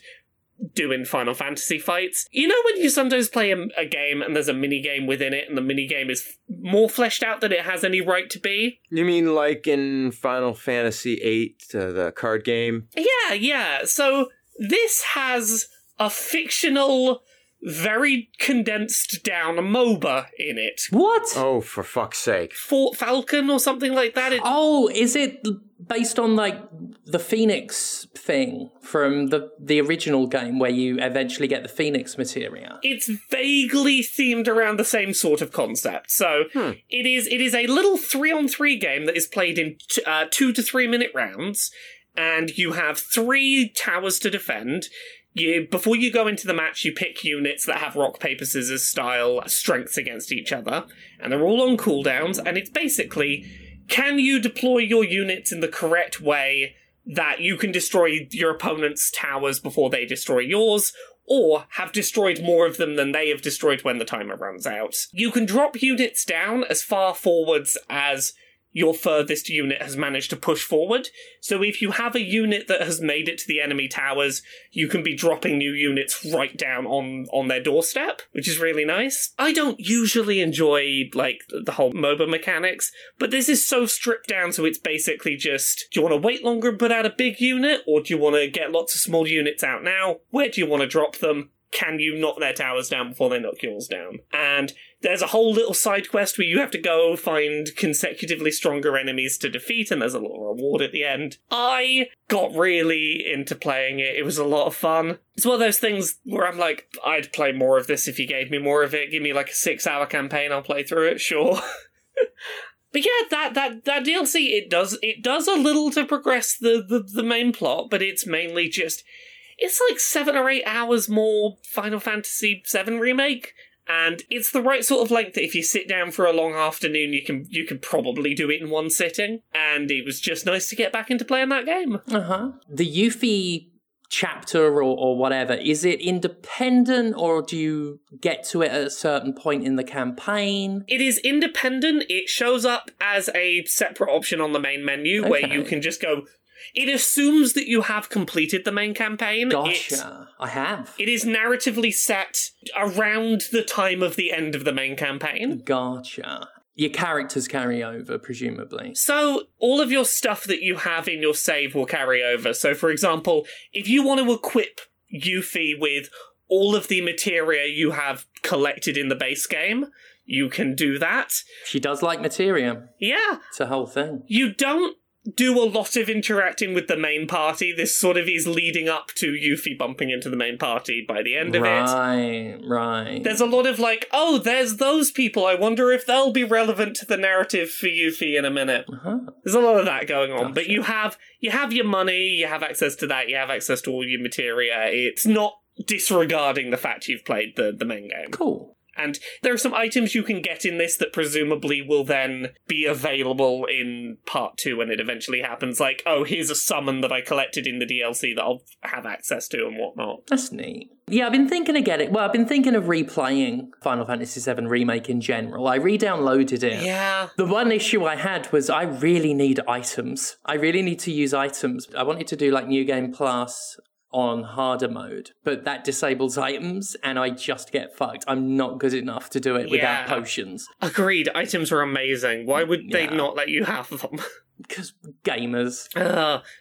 doing Final Fantasy fights. You know when you sometimes play a, a game and there's a mini game within it, and the mini game is f- more fleshed out than it has any right to be? You mean like in Final Fantasy VIII, uh, the card game? Yeah, yeah. So this has a fictional, very condensed down MOBA in it. What? Oh, for fuck's sake. Fort Falcon or something like that. It, Oh, is it based on like the Phoenix thing from the the original game where you eventually get the Phoenix materia? it's vaguely themed around the same sort of concept. So it is it is a little three on three game that is played in t- uh, two to three minute rounds, and you have three towers to defend. You before you go into the match, you pick units that have rock paper scissors style strengths against each other, and they're all on cooldowns. And it's basically can you deploy your units in the correct way that you can destroy your opponent's towers before they destroy yours, or have destroyed more of them than they have destroyed when the timer runs out. You can drop units down as far forwards as your furthest unit has managed to push forward. So if you have a unit that has made it to the enemy towers, you can be dropping new units right down on on their doorstep, which is really nice. I don't usually enjoy like the whole MOBA mechanics, but this is so stripped down so it's basically just do you want to wait longer and put out a big unit or do you want to get lots of small units out now? Where do you want to drop them? Can you knock their towers down before they knock yours down? And there's a whole little side quest where you have to go find consecutively stronger enemies to defeat, and there's a little reward at the end. I got really into playing it. It was a lot of fun. It's one of those things where I'm like, I'd play more of this if you gave me more of it. Give me like a six hour campaign, I'll play through it, sure. But yeah, that, that that DLC it does it does a little to progress the, the, the main plot, but it's mainly just it's like seven or eight hours more Final Fantasy VII remake, and it's the right sort of length that if you sit down for a long afternoon, you can you can probably do it in one sitting. And it was just nice to get back into playing that game. Uh huh. The Yuffie chapter or, or whatever, is it independent or do you get to it at a certain point in the campaign? It is independent. It shows up as a separate option on the main menu where you can just go. It assumes that you have completed the main campaign. It's- Gotcha. I have. It is narratively set around the time of the end of the main campaign. Gotcha. Your characters carry over, presumably. So, all of your stuff that you have in your save will carry over. So, for example, if you want to equip Yuffie with all of the materia you have collected in the base game, you can do that. She does like materia. Yeah, It's a whole thing. you don't do a lot of interacting with the main party. This sort of is leading up to Yuffie bumping into the main party by the end of it. Right, right. There's a lot of like, oh, there's those people. I wonder if they'll be relevant to the narrative for Yuffie in a minute. Uh-huh. There's a lot of that going on, but you have you have your money, you have access to that, you have access to all your materia. It's not disregarding the fact you've played the the main game. Cool. And there are some items you can get in this that presumably will then be available in part two when it eventually happens. Like, oh, here's a summon that I collected in the DLC that I'll have access to and whatnot. That's neat. Yeah, I've been thinking of getting. Well, I've been thinking of replaying Final Fantasy VII Remake in general. I re-downloaded it. Yeah. The one issue I had was I really need items. I really need to use items. I wanted to do like New Game Plus on harder mode, but that disables items and I just get fucked. I'm not good enough to do it without potions. Agreed. Items are amazing. Why would they Yeah. not let you have them? Because gamers.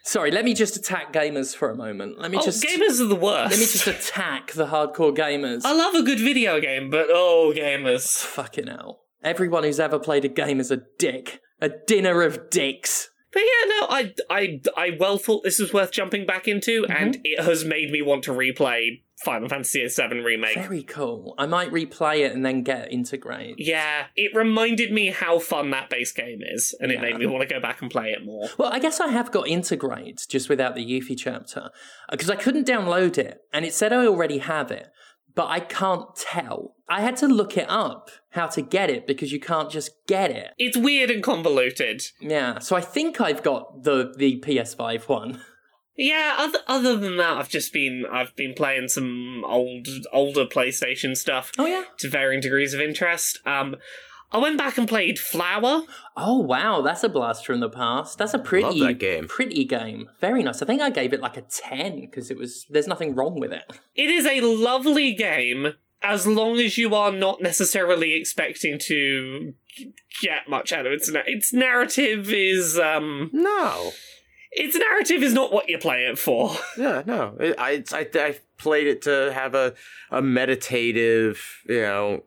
Sorry, let me just attack gamers for a moment. Let me oh, just gamers are the worst. let me just attack the hardcore gamers. I love a good video game, but oh, gamers. Fucking hell. Everyone who's ever played a game is a dick. A dinner of dicks. But yeah, no, I, I, I well thought this was worth jumping back into, mm-hmm. and it has made me want to replay Final Fantasy VII Remake. Very cool. I might replay it and then get Intergrade. Yeah, it reminded me how fun that base game is, and it made me want to go back and play it more. Well, I guess I have got Intergrade just without the Yuffie chapter uh, because I couldn't download it and it said I already have it, but I can't tell. I had to look it up how to get it because you can't just get it. It's weird and convoluted. Yeah, so I think I've got the the PS5 one. Yeah, other, other than that, I've just been I've been playing some old older PlayStation stuff. Oh yeah. to varying degrees of interest. Um, I went back and played Flower. Oh wow, that's a blast from the past. That's a pretty that game. pretty game. Very nice. I think I gave it like a 10 because it was there's nothing wrong with it. It is a lovely game as long as you are not necessarily expecting to get much out of it. Its, na- its narrative is um No. its narrative is not what you play it for. Yeah, no. It, I, I I played it to have a a meditative, you know,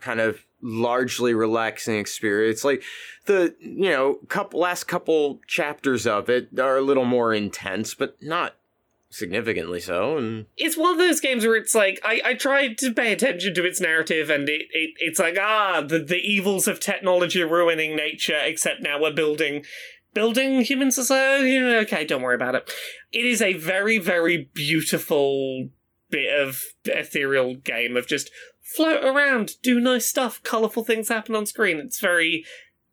kind of largely relaxing experience. Like the you know couple last couple chapters of it are a little more intense, but not significantly so. And It's one of those games where it's like I, I tried to pay attention to its narrative and it, it it's like ah the, the evils of technology ruining nature except now we're building building human society okay don't worry about it it is a very very beautiful bit of ethereal game of just float around do nice stuff colorful things happen on screen it's very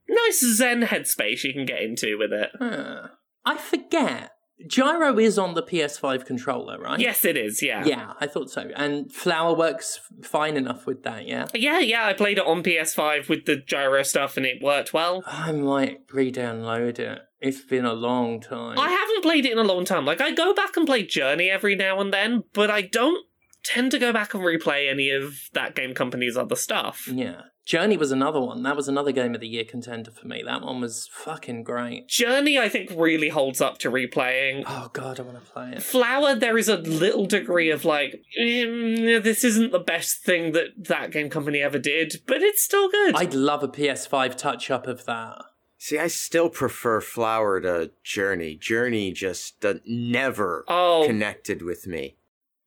nice zen headspace you can get into with it Huh. I forget. Gyro is on the PS5 controller, right? yes it is yeah Yeah, I thought so. And Flower works fine enough with that, yeah? Yeah, yeah, I played it on PS5 with the gyro stuff and it worked well. I might re download it. It's been a long time. I haven't played it in a long time. Like, I go back and play Journey every now and then, but I don't tend to go back and replay any of that game company's other stuff. Yeah. Journey was another one. That was another game of the year contender for me. That one was fucking great. Journey, I think, really holds up to replaying. Oh god, I want to play it. Flower, there is a little degree of like, "Mm, this isn't the best thing that that game company ever did, but it's still good. I'd love a PS5 touch up of that. see, I still prefer Flower to Journey. Journey just uh, never oh, connected with me.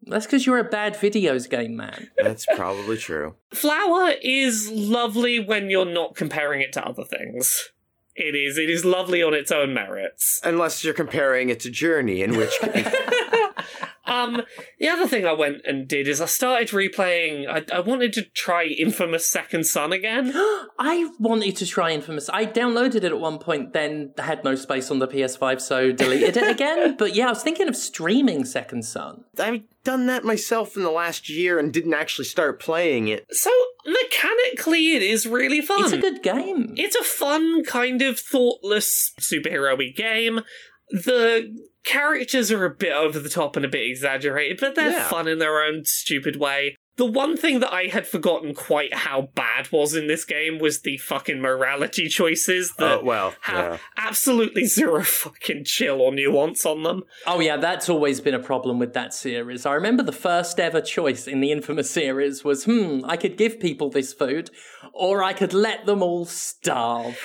That's because you're a bad videos game man. That's probably true. Flower is lovely when you're not comparing it to other things. It is. It is lovely on its own merits. Unless you're comparing it to Journey, in which case. um, the other thing I went and did is I started replaying. I, I wanted to try Infamous Second Son again. I wanted to try Infamous. I downloaded it at one point, then had no space on the PS5, so deleted it again. But yeah, I was thinking of streaming Second Son. I've done that myself in the last year and didn't actually start playing it. So mechanically, it is really fun. It's a good game. It's a fun, kind of thoughtless superhero game. The characters are a bit over the top and a bit exaggerated, but they're Yeah. fun in their own stupid way. The one thing that I had forgotten quite how bad was in this game was the fucking morality choices that Oh, well, have yeah. absolutely zero fucking chill or nuance on them. Oh yeah, that's always been a problem with that series. I remember the first ever choice in the Infamous series was, hmm, I could give people this food, or I could let them all starve.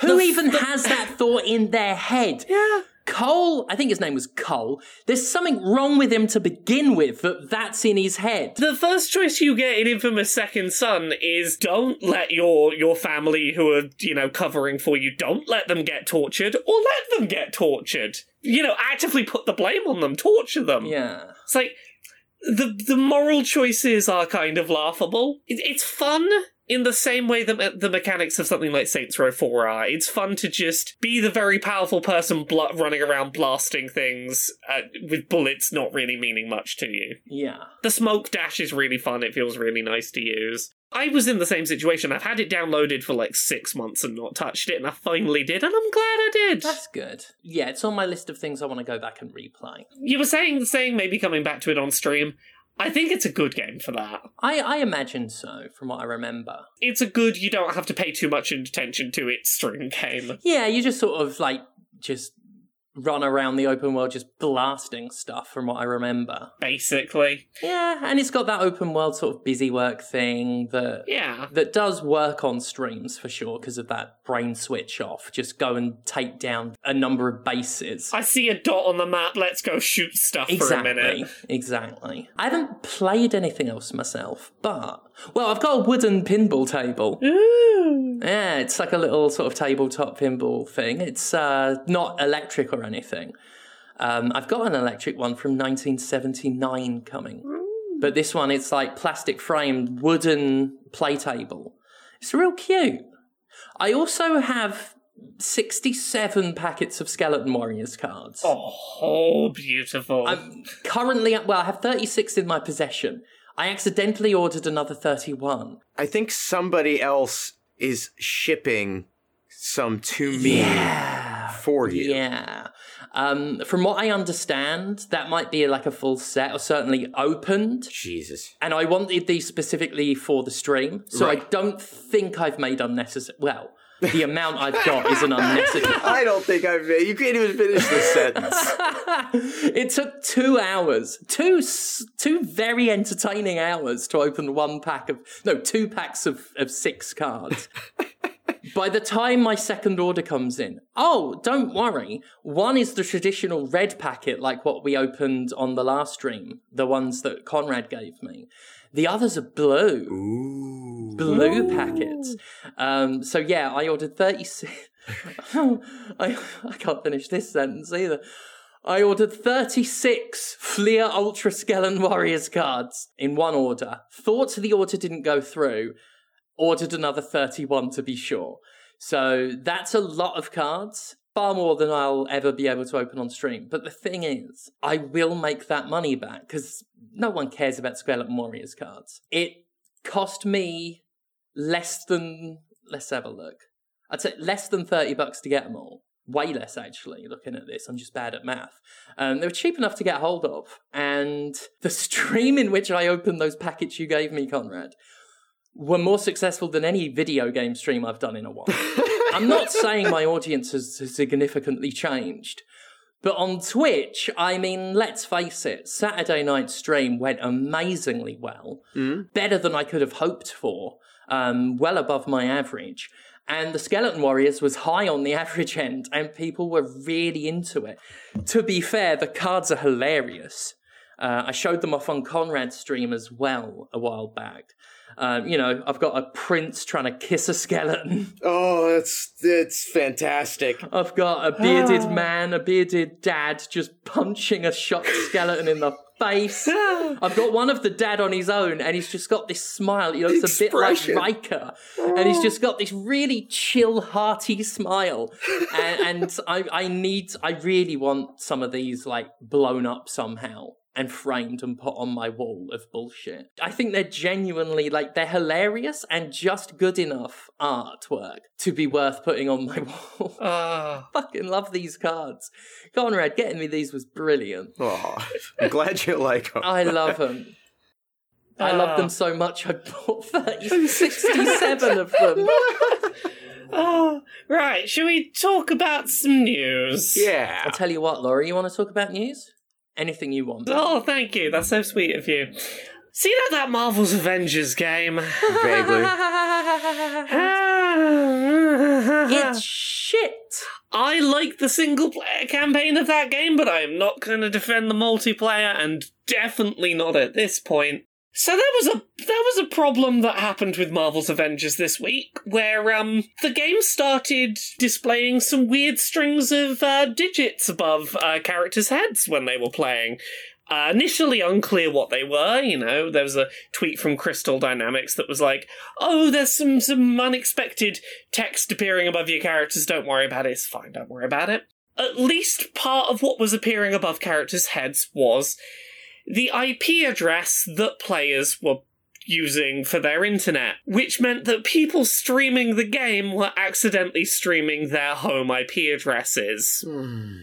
Who the- even has that thought in their head? Yeah. Cole, I think his name was Cole. There's something wrong with him to begin with that that's in his head. The first choice you get in Infamous Second Son is don't let your your family who are, you know, covering for you, don't let them get tortured or let them get tortured. You know, actively put the blame on them, torture them. Yeah. It's like the the moral choices are kind of laughable. It, it's fun in the same way that the mechanics of something like Saints Row 4 are. It's fun to just be the very powerful person bl- running around blasting things uh, with bullets not really meaning much to you. Yeah. The smoke dash is really fun. It feels really nice to use. I was in the same situation. I've had it downloaded for like six months and not touched it, and I finally did, and I'm glad I did. That's good. Yeah, it's on my list of things I want to go back and replay. You were saying saying maybe coming back to it on stream. I think it's a good game for that. I, I imagine so, from what I remember. It's a good. You don't have to pay too much attention to its string game. Yeah, you just sort of like just run around the open world just blasting stuff from what I remember. Basically, Yeah, and it's got that open world sort of busy work thing that yeah. that does work on streams for sure because of that brain switch off. Just go and take down a number of bases. I see a dot on the map. Let's go shoot stuff for a Exactly, minute. exactly. I haven't played anything else myself, but well, I've got a wooden pinball table. Ooh. Yeah, it's like a little sort of tabletop pinball thing. It's uh, not electric or anything. Um, I've got an electric one from 1979 coming, but this one it's like plastic framed wooden play table. It's real cute. I also have 67 packets of Skeleton Warriors cards. Oh, beautiful. I'm currently, well, I have 36 in my possession. I accidentally ordered another 31. I think somebody else is shipping some to me Yeah. For you. Yeah. Um, from what I understand, that might be like a full set, or certainly opened. Jesus. And I wanted these specifically for the stream, so I don't think I've made unnecessary. Well, the amount I've got is an unnecessary. I don't think I've. Made you can't even finish the sentence. it took two hours, two two very entertaining hours to open one pack of no two packs of of six cards. By the time my second order comes in, oh, don't worry. One is the traditional red packet, like what we opened on the last stream, the ones that Conrad gave me. The others are blue Ooh. blue packets. Um, so yeah, I ordered 36. I, I can't finish this sentence either. I ordered 36 Fleer Ultra Skeleton Warriors cards in one order. Thought the order didn't go through. Ordered another 31 to be sure. So that's a lot of cards. Far more than I'll ever be able to open on stream. But the thing is, I will make that money back because no one cares about Skeleton Warriors cards. It cost me less than let's have a look. I'd say less than thirty bucks to get them all. Way less actually. Looking at this, I'm just bad at math. Um, they were cheap enough to get hold of, and the stream in which I opened those packets you gave me, Conrad, were more successful than any video game stream I've done in a while. I'm not saying my audience has, significantly changed. But on Twitch, I mean, let's face it, Saturday night stream went amazingly well, better than I could have hoped for, um, well above my average. And the Skeleton Warriors was high on the average end, and people were really into it. To be fair, the cards are hilarious. Uh, I showed them off on Conrad's stream as well a while back. Um, you know, I've got a prince trying to kiss a skeleton. Oh, that's that's fantastic. I've got a bearded man, a bearded dad just punching a shot skeleton in the face. I've got one of the dad on his own, and he's just got this smile. You know, it's a bit like expression. Riker, and he's just got this really chill, hearty smile. And, and I, I need, I really want some of these like blown up somehow and framed and put on my wall of bullshit. I think they're genuinely like they're hilarious and just good enough artwork to be worth putting on my wall. Ah. Fucking love these cards. Conrad getting me these was brilliant. Oh, I'm glad you like them. I love them. I love them so much I bought 30, 67 of them. Oh, right. Shall we talk about some news? Yeah. I'll tell you what, Laura, you want to talk about news? Anything you want. Oh, thank you. That's so sweet of you. See that that Marvel's Avengers game? Vaguely. it's shit. I like the single player campaign of that game, but I'm not going to defend the multiplayer, and definitely not at this point. So there was a there was a problem that happened with Marvel's Avengers this week, where um the game started displaying some weird strings of uh, digits above uh, characters' heads when they were playing. Uh, initially unclear what they were, you know. There was a tweet from Crystal Dynamics that was like, "Oh, there's some some unexpected text appearing above your characters. Don't worry about it. It's fine. Don't worry about it." At least part of what was appearing above characters' heads was the IP address that players were using for their internet, which meant that people streaming the game were accidentally streaming their home IP addresses. Hmm.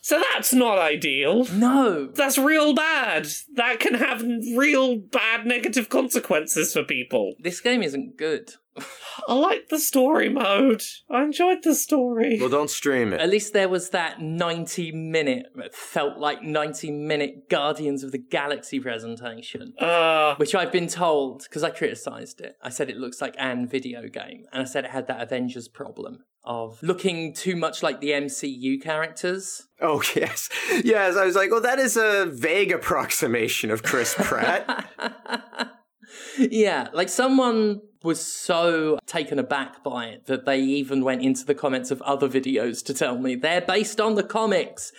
So that's not ideal. No. That's real bad. That can have real bad negative consequences for people. This game isn't good. I liked the story mode. I enjoyed the story. Well, don't stream it. At least there was that 90 minute, felt like 90 minute Guardians of the Galaxy presentation. Uh, Which I've been told, because I criticised it. I said it looks like an video game. And I said it had that Avengers problem of looking too much like the MCU characters. Oh yes, yes. I was like, well, that is a vague approximation of Chris Pratt. yeah, like someone was so taken aback by it that they even went into the comments of other videos to tell me they're based on the comics.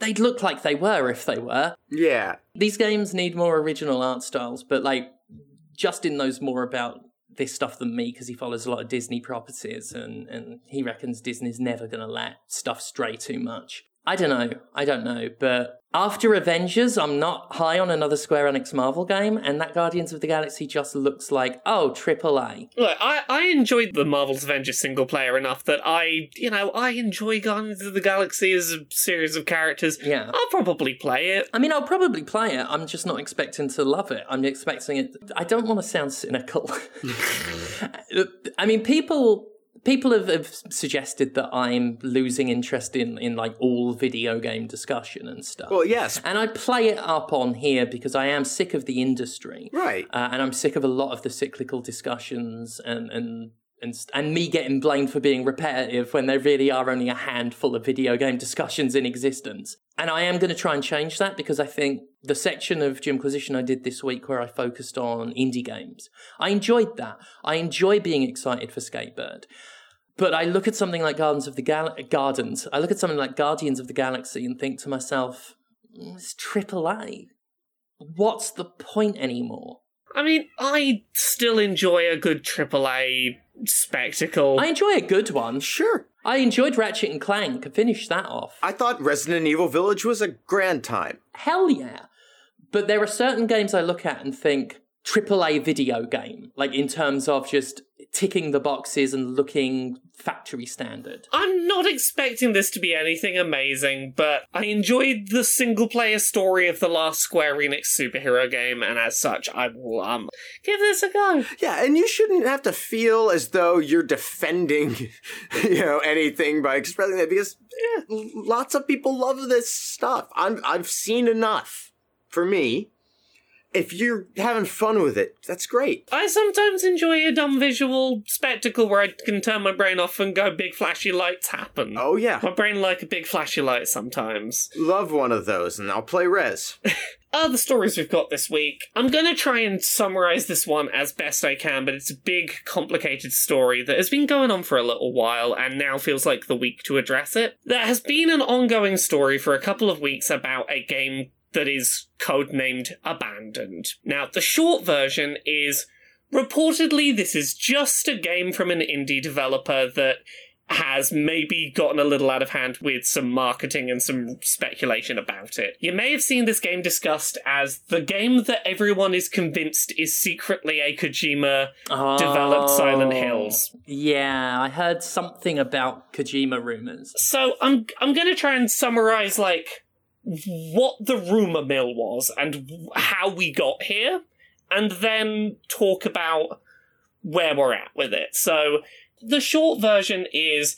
They'd look like they were if they were. yeah. These games need more original art styles, but like Justin knows more about this stuff than me because he follows a lot of Disney properties and, and he reckons Disney's never going to let stuff stray too much. I don't know. I don't know. But after Avengers, I'm not high on another Square Enix Marvel game, and that Guardians of the Galaxy just looks like, oh, triple A. Look, I, I enjoyed the Marvel's Avengers single player enough that I, you know, I enjoy Guardians of the Galaxy as a series of characters. Yeah. I'll probably play it. I mean, I'll probably play it. I'm just not expecting to love it. I'm expecting it. I don't want to sound cynical. I mean, people people have, have suggested that I'm losing interest in in like all video game discussion and stuff. Well, yes, and I play it up on here because I am sick of the industry, right? Uh, and I'm sick of a lot of the cyclical discussions and and and and me getting blamed for being repetitive when there really are only a handful of video game discussions in existence. And I am going to try and change that because I think the section of Jimquisition I did this week where I focused on indie games, I enjoyed that. I enjoy being excited for Skatebird. But I look at something like Gardens of the Gal- Gardens. I look at something like Guardians of the Galaxy and think to myself, mm, it's AAA. What's the point anymore? I mean, I still enjoy a good AAA spectacle. I enjoy a good one. Sure. I enjoyed Ratchet and Clank. I finished that off. I thought Resident Evil Village was a grand time. Hell yeah. But there are certain games I look at and think AAA video game, like in terms of just ticking the boxes and looking factory standard. I'm not expecting this to be anything amazing, but I enjoyed the single player story of the last Square Enix superhero game, and as such, I will um give this a go. Yeah, and you shouldn't have to feel as though you're defending, you know, anything by expressing that because yeah, lots of people love this stuff. I'm I've seen enough for me if you're having fun with it, that's great. I sometimes enjoy a dumb visual spectacle where I can turn my brain off and go big flashy lights happen. Oh yeah. My brain like a big flashy light sometimes. Love one of those and I'll play Rez. Other stories we've got this week. I'm gonna try and summarize this one as best I can, but it's a big, complicated story that has been going on for a little while and now feels like the week to address it. There has been an ongoing story for a couple of weeks about a game that is codenamed Abandoned. Now, the short version is reportedly this is just a game from an indie developer that has maybe gotten a little out of hand with some marketing and some speculation about it. You may have seen this game discussed as the game that everyone is convinced is secretly a Kojima oh, developed Silent oh, Hills. Yeah, I heard something about Kojima rumors. So I'm I'm going to try and summarize like what the rumor mill was and how we got here, and then talk about where we're at with it. So, the short version is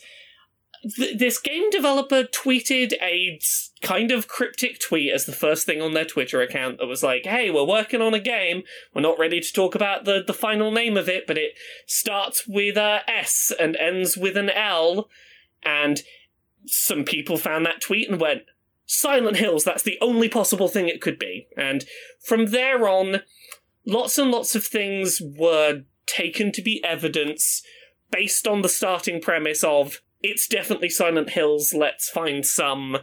th- this game developer tweeted a kind of cryptic tweet as the first thing on their Twitter account that was like, hey, we're working on a game. We're not ready to talk about the, the final name of it, but it starts with a S and ends with an L. And some people found that tweet and went, Silent Hills, that's the only possible thing it could be. And from there on, lots and lots of things were taken to be evidence based on the starting premise of it's definitely Silent Hills, let's find some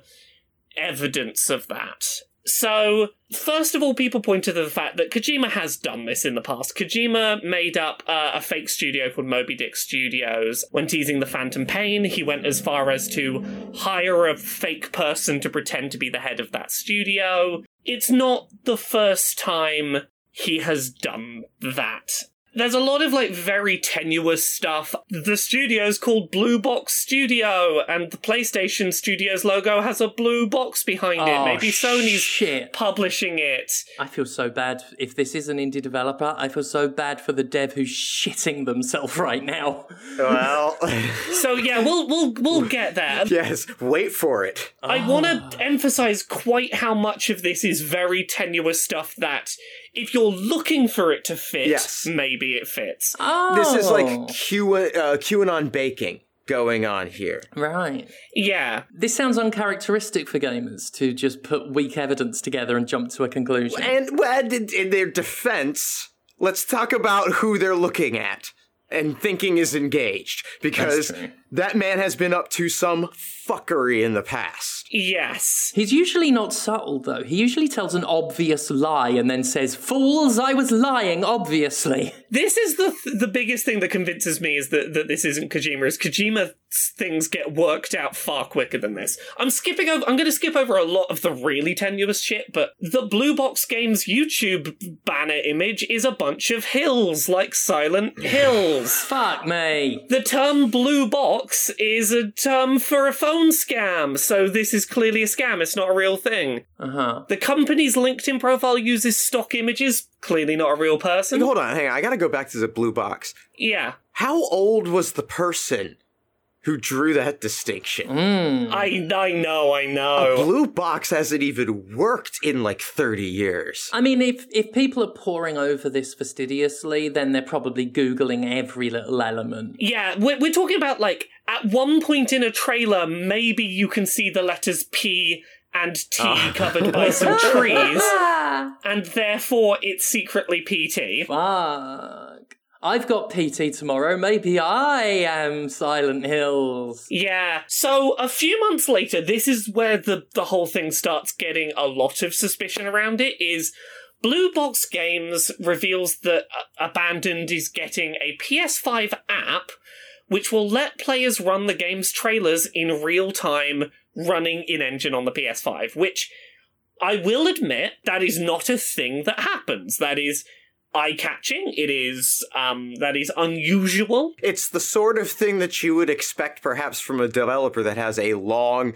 evidence of that. So, first of all, people pointed to the fact that Kojima has done this in the past. Kojima made up uh, a fake studio called Moby Dick Studios. When teasing the Phantom Pain, he went as far as to hire a fake person to pretend to be the head of that studio. It's not the first time he has done that there's a lot of like very tenuous stuff. The studio's called Blue Box Studio, and the PlayStation Studios logo has a blue box behind it. Oh, Maybe Sony's shit. publishing it. I feel so bad. If this is an indie developer, I feel so bad for the dev who's shitting themselves right now. Well, so yeah, we'll we'll we'll get there. yes, wait for it. I want to emphasize quite how much of this is very tenuous stuff that if you're looking for it to fit, yes. maybe it fits. Oh. This is like oh. Q, uh, QAnon baking going on here. Right. Yeah. This sounds uncharacteristic for gamers to just put weak evidence together and jump to a conclusion. And well, in their defense, let's talk about who they're looking at and thinking is engaged because that man has been up to some fuckery in the past. Yes. He's usually not subtle, though. He usually tells an obvious lie and then says, Fools, I was lying, obviously. This is the th- the biggest thing that convinces me is that, that this isn't Kojima. Is Kojima things get worked out far quicker than this. I'm skipping over. I'm going to skip over a lot of the really tenuous shit, but the Blue Box Games YouTube banner image is a bunch of hills, like Silent Hills. Fuck me. The term blue box is a term for a phone scam, so this is clearly a scam. It's not a real thing. Uh huh. The company's LinkedIn profile uses stock images, clearly not a real person. Hold on, hang on. I gotta go back to the blue box. Yeah. How old was the person who drew that distinction? Mm. I, I know, I know. A blue box hasn't even worked in like 30 years. I mean, if, if people are poring over this fastidiously, then they're probably Googling every little element. Yeah, we're, we're talking about like at one point in a trailer, maybe you can see the letters P and T Ah. covered by some trees, and therefore it's secretly PT. Fuck. I've got PT tomorrow. Maybe I am Silent Hills. Yeah. So a few months later, this is where the the whole thing starts getting a lot of suspicion around it. Is Blue Box Games reveals that Abandoned is getting a PS5 app which will let players run the game's trailers in real time running in engine on the PS5, which I will admit that is not a thing that happens. That is eye catching. It is um that is unusual. It's the sort of thing that you would expect perhaps from a developer that has a long,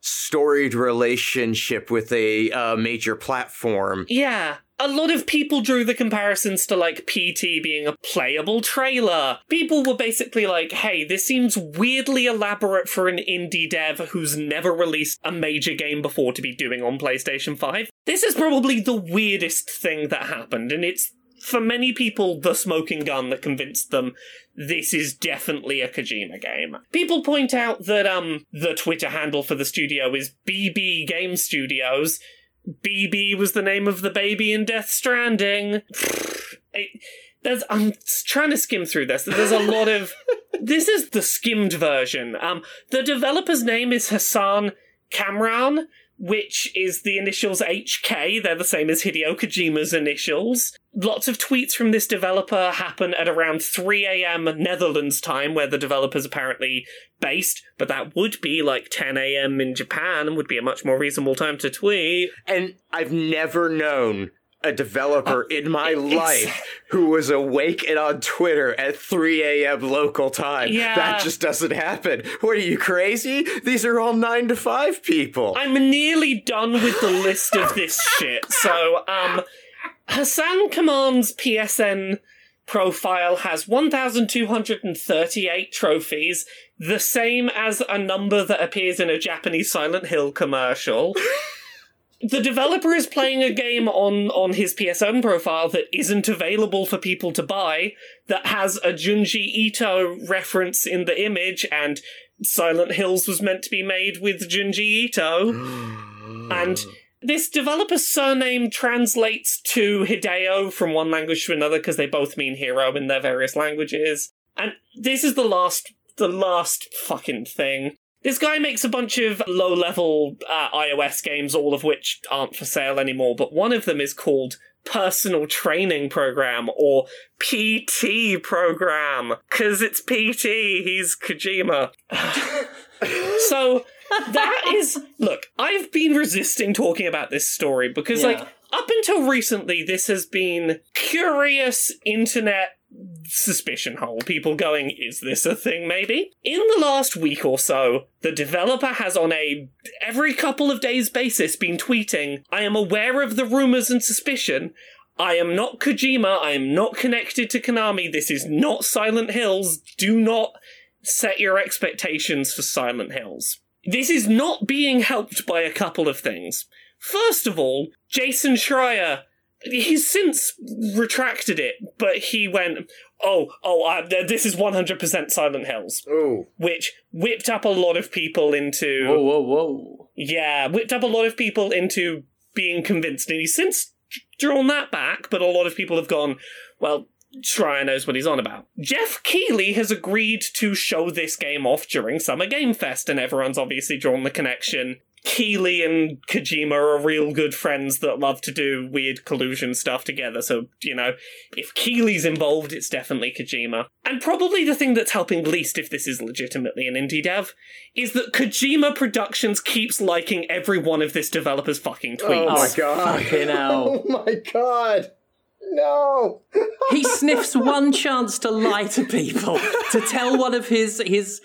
storied relationship with a uh, major platform. Yeah. A lot of people drew the comparisons to like PT being a playable trailer. People were basically like, hey, this seems weirdly elaborate for an indie dev who's never released a major game before to be doing on PlayStation 5. This is probably the weirdest thing that happened, and it's for many people the smoking gun that convinced them this is definitely a Kojima game. People point out that um the Twitter handle for the studio is BB Game Studios. BB was the name of the baby in Death Stranding. It- there's, I'm trying to skim through this. There's a lot of. this is the skimmed version. Um, the developer's name is Hassan Kamran, which is the initials HK. They're the same as Hideo Kojima's initials. Lots of tweets from this developer happen at around 3 a.m. Netherlands time, where the developer's apparently based, but that would be like 10 a.m. in Japan and would be a much more reasonable time to tweet. And I've never known a developer in my it's- life who was awake and on Twitter at 3 a.m. local time. Yeah. That just doesn't happen. What are you crazy? These are all 9 to 5 people. I'm nearly done with the list of this shit. So, um, Hassan Kamran's PSN profile has 1,238 trophies, the same as a number that appears in a Japanese Silent Hill commercial. The developer is playing a game on, on his PSN profile that isn't available for people to buy, that has a Junji Ito reference in the image, and Silent Hills was meant to be made with Junji Ito. And this developer's surname translates to Hideo from one language to another because they both mean hero in their various languages. And this is the last, the last fucking thing. This guy makes a bunch of low level uh, iOS games, all of which aren't for sale anymore, but one of them is called Personal Training Program or PT Program because it's PT. He's Kojima. so that is look i've been resisting talking about this story because Yeah. like up until recently this has been curious internet suspicion hole people going is this a thing maybe in the last week or so the developer has on a every couple of days basis been tweeting i am aware of the rumors and suspicion I am not Kojima. I am not connected to Konami. This is not Silent Hills. Do not set your expectations for Silent Hills. This is not being helped by a couple of things. First of all, Jason Schreier, he's since retracted it, but he went, oh, oh, uh, this is 100% Silent Hills, Oh. which whipped up a lot of people into. Whoa, whoa, whoa. Yeah, whipped up a lot of people into being convinced, and he's since drawn that back, but a lot of people have gone, well, Schreier knows what he's on about. Jeff Keighley has agreed to show this game off during Summer Game Fest, and everyone's obviously drawn the connection. Keighley and Kojima are real good friends that love to do weird collusion stuff together, so, you know, if Keighley's involved, it's definitely Kojima. And probably the thing that's helping least, if this is legitimately an indie dev, is that Kojima Productions keeps liking every one of this developer's fucking tweets. Oh my god. Fucking hell. Oh my god. Oh No. he sniffs one chance to lie to people, to tell one of his his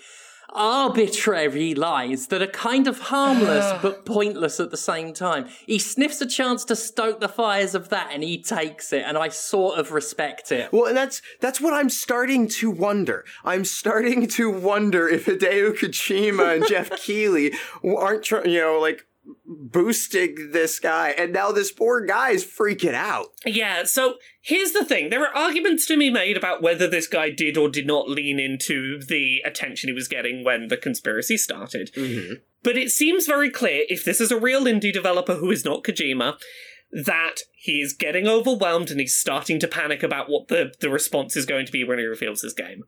arbitrary lies that are kind of harmless but pointless at the same time. He sniffs a chance to stoke the fires of that and he takes it and I sort of respect it. Well, and that's that's what I'm starting to wonder. I'm starting to wonder if Hideo Kojima and Jeff Keighley aren't, tr- you know, like boosting this guy, and now this poor guy is freaking out. Yeah, so here's the thing. There are arguments to be made about whether this guy did or did not lean into the attention he was getting when the conspiracy started. But it seems very clear if this is a real indie developer who is not Kojima, that he is getting overwhelmed and he's starting to panic about what the, the response is going to be when he reveals his game.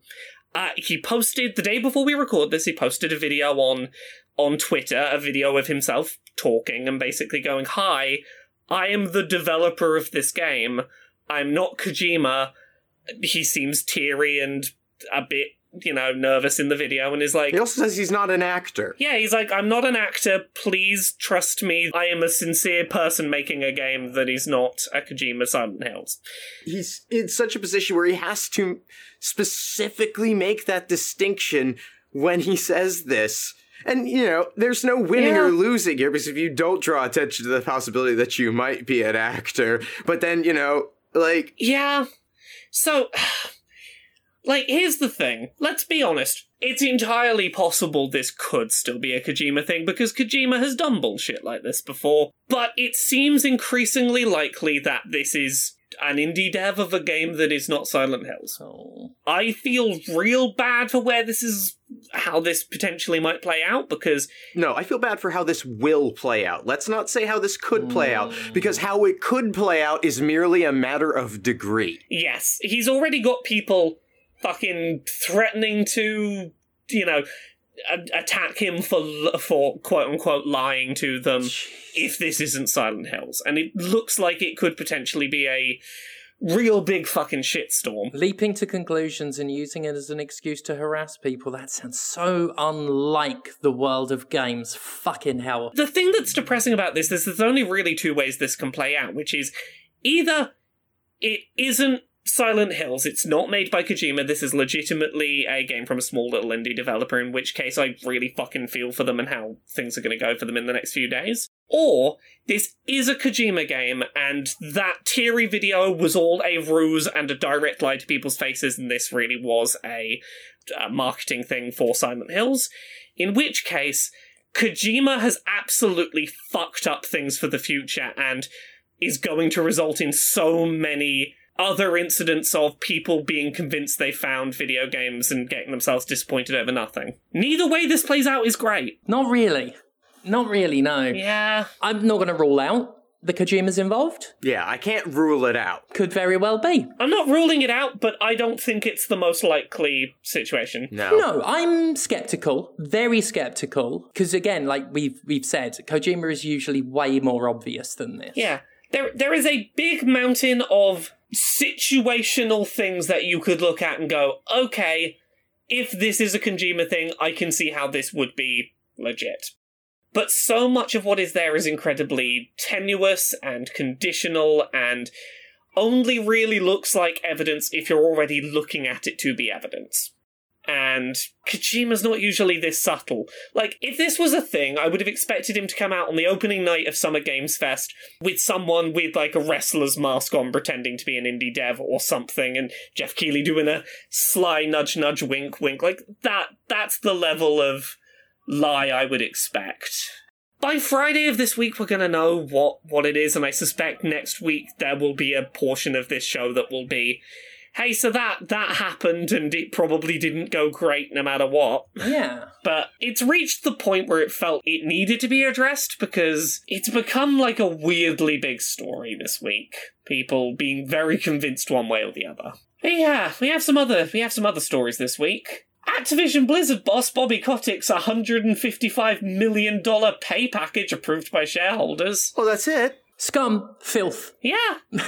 Uh, he posted the day before we record this. He posted a video on on Twitter, a video of himself talking and basically going, "Hi, I am the developer of this game. I'm not Kojima." He seems teary and a bit, you know, nervous in the video, and is like, He also says he's not an actor. yeah, he's like, I'm not an actor. Please trust me. I am a sincere person making a game that is not a Kojima Silent Hills. He's in such a position where he has to specifically make that distinction when he says this. And, you know, there's no winning Yeah. or losing here because if you don't draw attention to the possibility that you might be an actor, but then, you know, like, Yeah. So, like, here's the thing. Let's be honest. It's entirely possible this could still be a Kojima thing because Kojima has done bullshit like this before. But it seems increasingly likely that this is an indie dev of a game that is not Silent Hills. Oh. I feel real bad for where this is, how this potentially might play out because no, I feel bad for how this will play out. Let's not say how this could play out mm. because how it could play out is merely a matter of degree. Yes, he's already got people fucking threatening to, you know, attack him for for quote unquote lying to them if this isn't Silent Hills, and it looks like it could potentially be a real big fucking shitstorm. Leaping to conclusions and using it as an excuse to harass people, that sounds so unlike the world of games. Fucking hell. The thing that's depressing about this is there's only really two ways this can play out, which is either it isn't Silent Hills, it's not made by Kojima, this is legitimately a game from a small little indie developer, in which case I really fucking feel for them and how things are going to go for them in the next few days. Or this is a Kojima game, and that teary video was all a ruse and a direct lie to people's faces, and this really was a, a marketing thing for Silent Hills. In which case, Kojima has absolutely fucked up things for the future and is going to result in so many other incidents of people being convinced they found video games and getting themselves disappointed over nothing. Neither way this plays out is great. Not really. Not really, no. Yeah. I'm not going to rule out the Kojima's involved. Yeah, I can't rule it out. Could very well be. I'm not ruling it out, but I don't think it's the most likely situation. No. No, I'm skeptical, very skeptical, because again, like we've we've said, Kojima is usually way more obvious than this. Yeah. There there is a big mountain of situational things that you could look at and go, okay, if this is a Kojima thing, I can see how this would be legit. But so much of what is there is incredibly tenuous and conditional and only really looks like evidence if you're already looking at it to be evidence. And Kojima's not usually this subtle. Like, if this was a thing, I would have expected him to come out on the opening night of Summer Games Fest with someone with, like, a wrestler's mask on pretending to be an indie dev or something, and Geoff Keighley doing a sly nudge nudge wink wink. Like, that, that's the level of lie I would expect. By Friday of this week, we're to know what, what it is, and I suspect next week there will be a portion of this show that will be hey, so that that happened and it probably didn't go great no matter what. Yeah. But it's reached the point where it felt it needed to be addressed because it's become like a weirdly big story this week. People being very convinced one way or the other. Yeah, we have some other we have some other stories this week. Activision Blizzard boss Bobby Kotick's $155 million pay package approved by shareholders. Oh, that's it. Scum, filth. Yeah,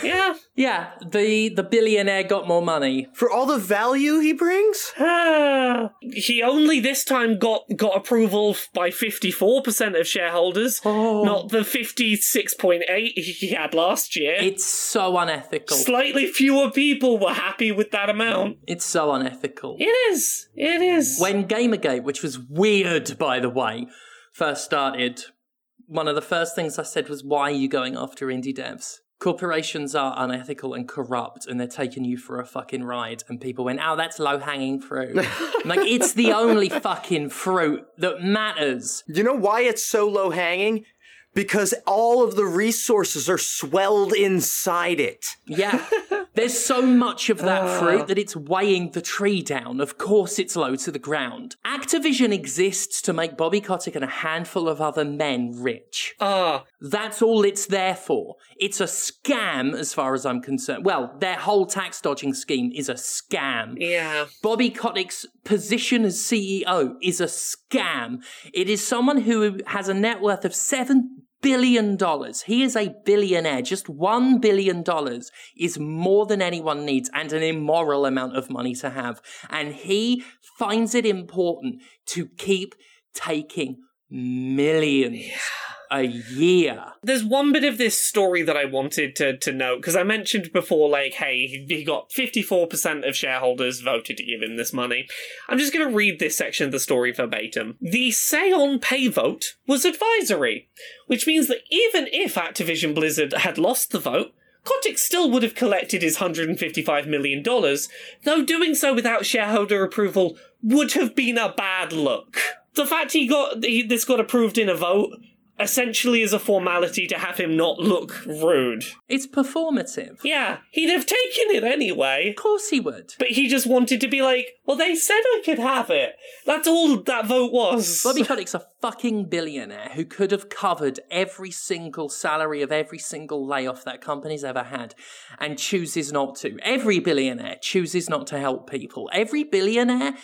yeah. Yeah, the the billionaire got more money. For all the value he brings? He only this time got got approval by 54% of shareholders, Oh. not the 56.8 he had last year. It's so unethical. Slightly fewer people were happy with that amount. It's so unethical. It is. It is. When Gamergate, which was weird by the way, first started, one of the first things I said was, Why are you going after indie devs? Corporations are unethical and corrupt and they're taking you for a fucking ride. And people went, Oh, that's low hanging fruit. Like, it's the only fucking fruit that matters. You know why it's so low hanging? Because all of the resources are swelled inside it. Yeah. There's so much of that fruit that it's weighing the tree down. Of course, it's low to the ground. Activision exists to make Bobby Kotick and a handful of other men rich. Ah, That's all it's there for. It's a scam, as far as I'm concerned. Well, their whole tax dodging scheme is a scam. yeah. Bobby Kotick's position as CEO is a scam. It is someone who has a net worth of seven billion dollars. He is a billionaire. Just one billion dollars is more than anyone needs and an immoral amount of money to have. And he finds it important to keep taking millions a year. There's one bit of this story that I wanted to, to note because I mentioned before, like, hey, he, he got 54% of shareholders voted to give him this money. I'm just going to read this section of the story verbatim. The say on pay vote was advisory, which means that even if Activision Blizzard had lost the vote, Kotick still would have collected his $155 million, though doing so without shareholder approval would have been a bad look. The fact he got he, this got approved in a vote essentially is a formality to have him not look rude. It's performative. Yeah, he'd have taken it anyway. Of course he would. But he just wanted to be like, well, they said I could have it. That's all that vote was. Bobby Kotick's a fucking billionaire who could have covered every single salary of every single layoff that company's ever had and chooses not to. Every billionaire chooses not to help people. Every billionaire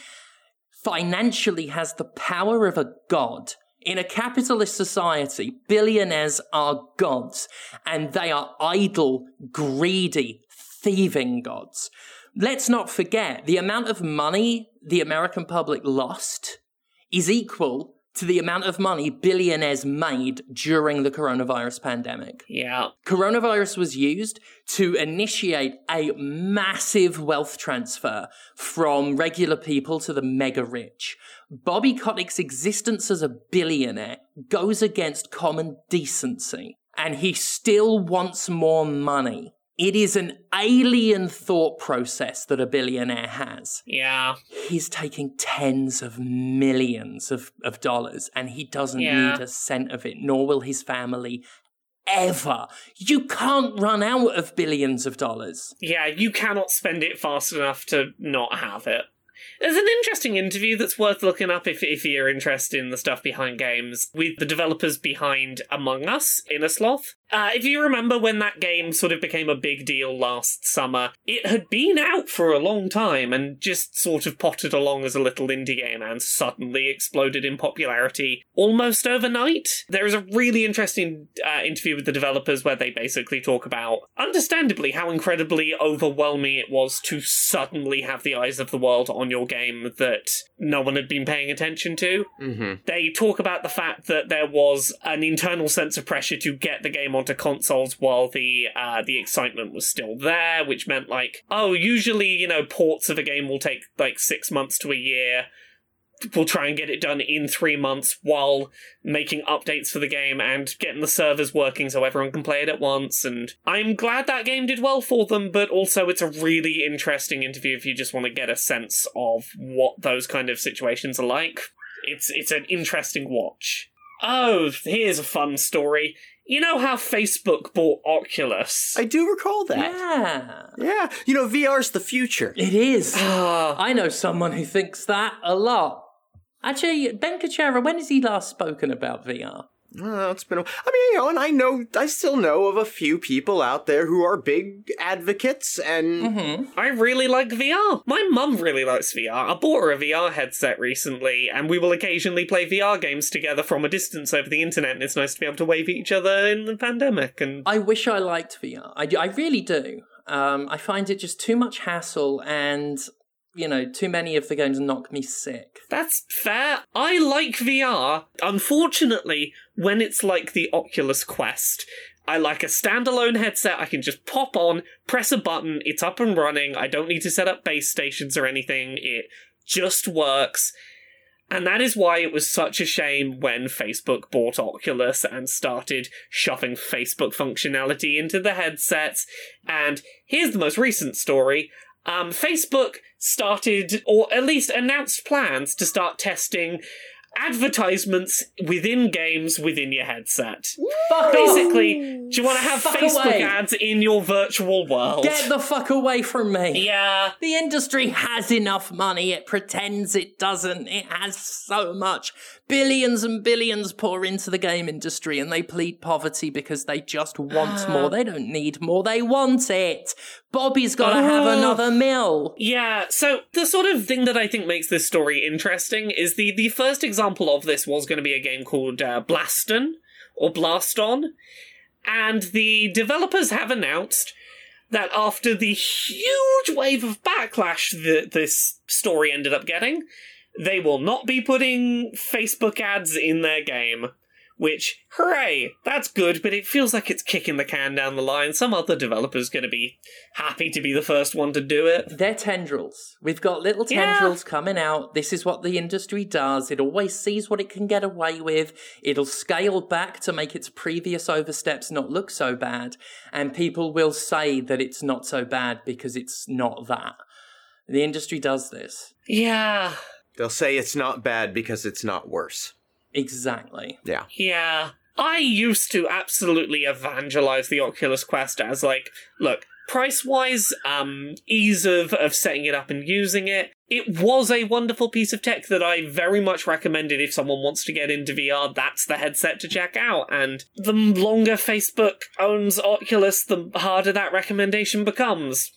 financially has the power of a god. In a capitalist society, billionaires are gods, and they are idle, greedy, thieving gods. Let's not forget the amount of money the American public lost is equal to the amount of money billionaires made during the coronavirus pandemic. yeah. Coronavirus was used to initiate a massive wealth transfer from regular people to the mega rich. Bobby Kotick's existence as a billionaire goes against common decency, and he still wants more money. It is an alien thought process that a billionaire has Yeah. he's taking tens of millions of, of dollars and he doesn't Yeah. need a cent of it, nor will his family ever. You can't run out of billions of dollars. Yeah, you cannot spend it fast enough to not have it. There's an interesting interview that's worth looking up if, if you're interested in the stuff behind games with the developers behind Among Us, Innersloth. Uh, if you remember when that game sort of became a big deal last summer, it had been out for a long time and just sort of potted along as a little indie game and suddenly exploded in popularity almost overnight. There is a really interesting uh, interview with the developers where they basically talk about, understandably, how incredibly overwhelming it was to suddenly have the eyes of the world on your game that no one had been paying attention to. Mm-hmm. They talk about the fact that there was an internal sense of pressure to get the game onto consoles while the uh, the excitement was still there, which meant like, oh, usually you know ports of a game will take like six months to a year. We'll try and get it done in three months while making updates for the game and getting the servers working so everyone can play it at once. And I'm glad that game did well for them, but also it's a really interesting interview if you just want to get a sense of what those kind of situations are like. It's it's an interesting watch. Oh, here's a fun story. You know how Facebook bought Oculus? I do recall that. Yeah. Yeah. You know, VR's the future. It is. Ah, I know someone who thinks that a lot. Actually, Ben Kuchera, when has he last spoken about VR? Uh, it's been. A, I mean, you know, and I know, I still know of a few people out there who are big advocates, and Mm-hmm. I really like VR. My mum really likes VR. I bought her a VR headset recently, and we will occasionally play VR games together from a distance over the internet, and it's nice to be able to wave at each other in the pandemic. And I wish I liked VR. I, I really do. Um, I find it just too much hassle, and you know, too many of the games knock me sick. that's fair. I like VR. Unfortunately, when it's like the Oculus Quest, I like a standalone headset I can just pop on, press a button, it's up and running. I don't need to set up base stations or anything. It just works. And that is why it was such a shame when Facebook bought Oculus and started shoving Facebook functionality into the headsets. And here's the most recent story. Um, Facebook started, or at least announced plans to start testing advertisements within games within your headset. Fuck Basically, do you want to have Fuck Facebook away. ads in your virtual world? Get the fuck away from me. yeah. The industry has enough money. It pretends it doesn't. It has so much. Billions and billions pour into the game industry and they plead poverty because they just want more. They don't need more. They want it. Bobby's got to have Oh. another meal. Yeah, so the sort of thing that I think makes this story interesting is the the first example of this was going to be a game called uh, Blaston or Blaston, and the developers have announced that after the huge wave of backlash that this story ended up getting, they will not be putting Facebook ads in their game. Which, hooray, that's good, but it feels like it's kicking the can down the line. Some other developer's going to be happy to be the first one to do it. They're tendrils. We've got little Yeah. tendrils coming out. This is what the industry does. It always sees what it can get away with. It'll scale back to make its previous oversteps not look so bad. And people will say that it's not so bad because it's not that. The industry does this. Yeah, they'll say it's not bad because it's not worse. Exactly. Yeah. yeah. I used to absolutely evangelize the Oculus Quest as like, look, price wise, um, ease of, of setting it up and using it. It was a wonderful piece of tech that I very much recommended if someone wants to get into VR, that's the headset to check out. And the longer Facebook owns Oculus, the harder that recommendation becomes.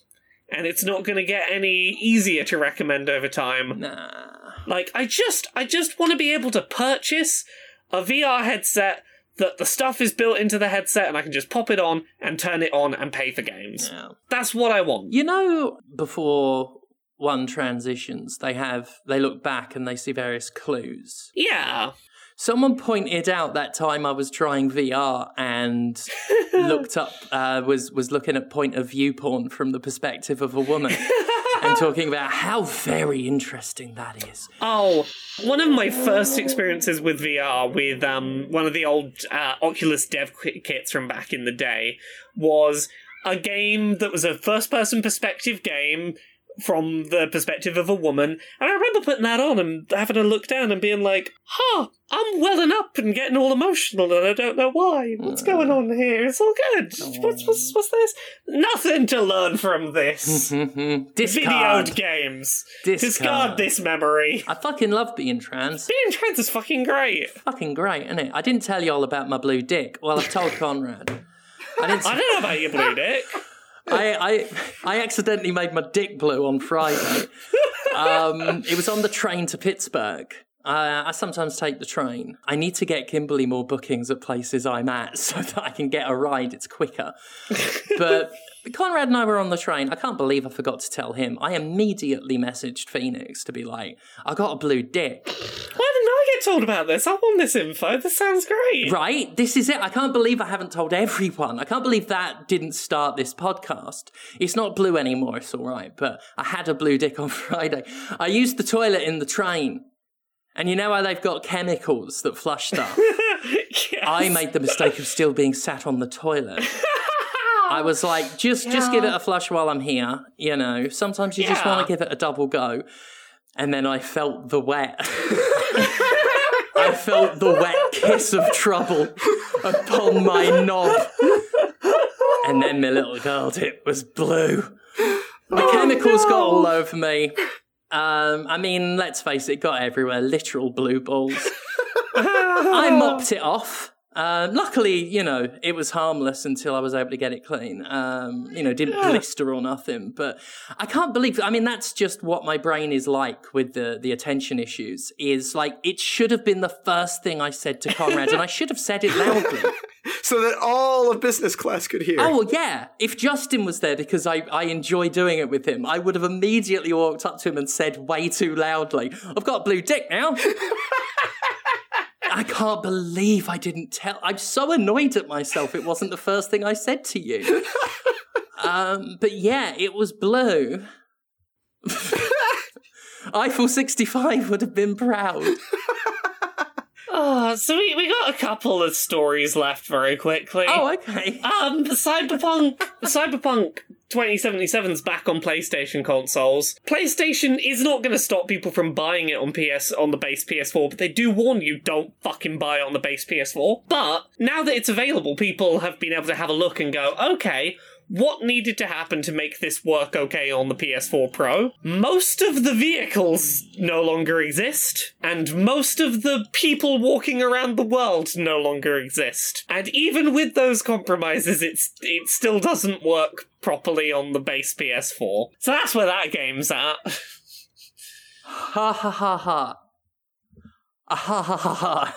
And it's not going to get any easier to recommend over time. Nah. Like I just I just want to be able to purchase a VR headset that the stuff is built into the headset and I can just pop it on and turn it on and pay for games. Yeah. That's what I want. You know, before one transitions, they have they look back and they see various clues. Yeah. Someone pointed out that time I was trying VR and looked up uh, was was looking at point of view porn from the perspective of a woman and talking about how very interesting that is. Oh, one of my first experiences with VR with um one of the old uh, Oculus dev kits from back in the day was a game that was a first person perspective game from the perspective of a woman. And I remember putting that on and having a look down and being like, huh, I'm welling up and getting all emotional and I don't know why. What's uh. going on here? It's all good. What's, what's, what's this? Nothing to learn from this. Discard. Videoed games. Discard. Discard this memory. I fucking love being trans. Being trans is fucking great. Fucking great, isn't it? I didn't tell you all about my blue dick. Well, I've told Conrad. I didn't. I don't know about your blue dick. I, I accidentally made my dick blue on Friday. Um, it was on the train to Pittsburgh. Uh, I sometimes take the train. I need to get Kimberly more bookings at places I'm at so that I can get a ride. It's quicker. But Conrad and I were on the train. I can't believe I forgot to tell him. I immediately messaged Phoenix to be like, I got a blue dick. Why get told about this? I want this info. This sounds great. Right? This is it. I can't believe I haven't told everyone. I can't believe that didn't start this podcast. It's not blue anymore, it's all right. But I had a blue dick on Friday. I used the toilet in the train. And you know how they've got chemicals that flush stuff? Yes. I made the mistake of still being sat on the toilet. I was like, just just give it a flush while I'm here. You know, sometimes you just want to give it a double go. And then I felt the wet. I felt the wet kiss of trouble upon my knob. And then my little girl tip was blue. The chemicals got all over me. Um, I mean, let's face it, it got everywhere. Literal blue balls. I mopped it off. Um, luckily, you know, it was harmless until I was able to get it clean. Um, you know, didn't blister or nothing. But I can't believe. I mean, that's just what my brain is like with the the attention issues. Is like it should have been the first thing I said to Conrad, and I should have said it loudly. so that all of business class could hear. Oh yeah, if Justin was there because I I enjoy doing it with him, I would have immediately walked up to him and said way too loudly, "I've got a blue dick now." I can't believe I didn't tell. I'm so annoyed at myself. It wasn't the first thing I said to you. um, but yeah, it was blue. Eiffel 65 would have been proud. Oh, so we, we got a couple of stories left very quickly. Oh, okay. Um, Cyberpunk, Cyberpunk 2077's back on PlayStation consoles. PlayStation is not going to stop people from buying it on PS on the base PS4, but they do warn you don't fucking buy it on the base PS4. But now that it's available, people have been able to have a look and go, okay, what needed to happen to make this work okay on the PS4 Pro? Most of the vehicles no longer exist, and most of the people walking around the world no longer exist. And even with those compromises, it's it still doesn't work properly on the base PS4. So that's where that game's at. Ha ha ha ha. Ah, ha ha ha ha.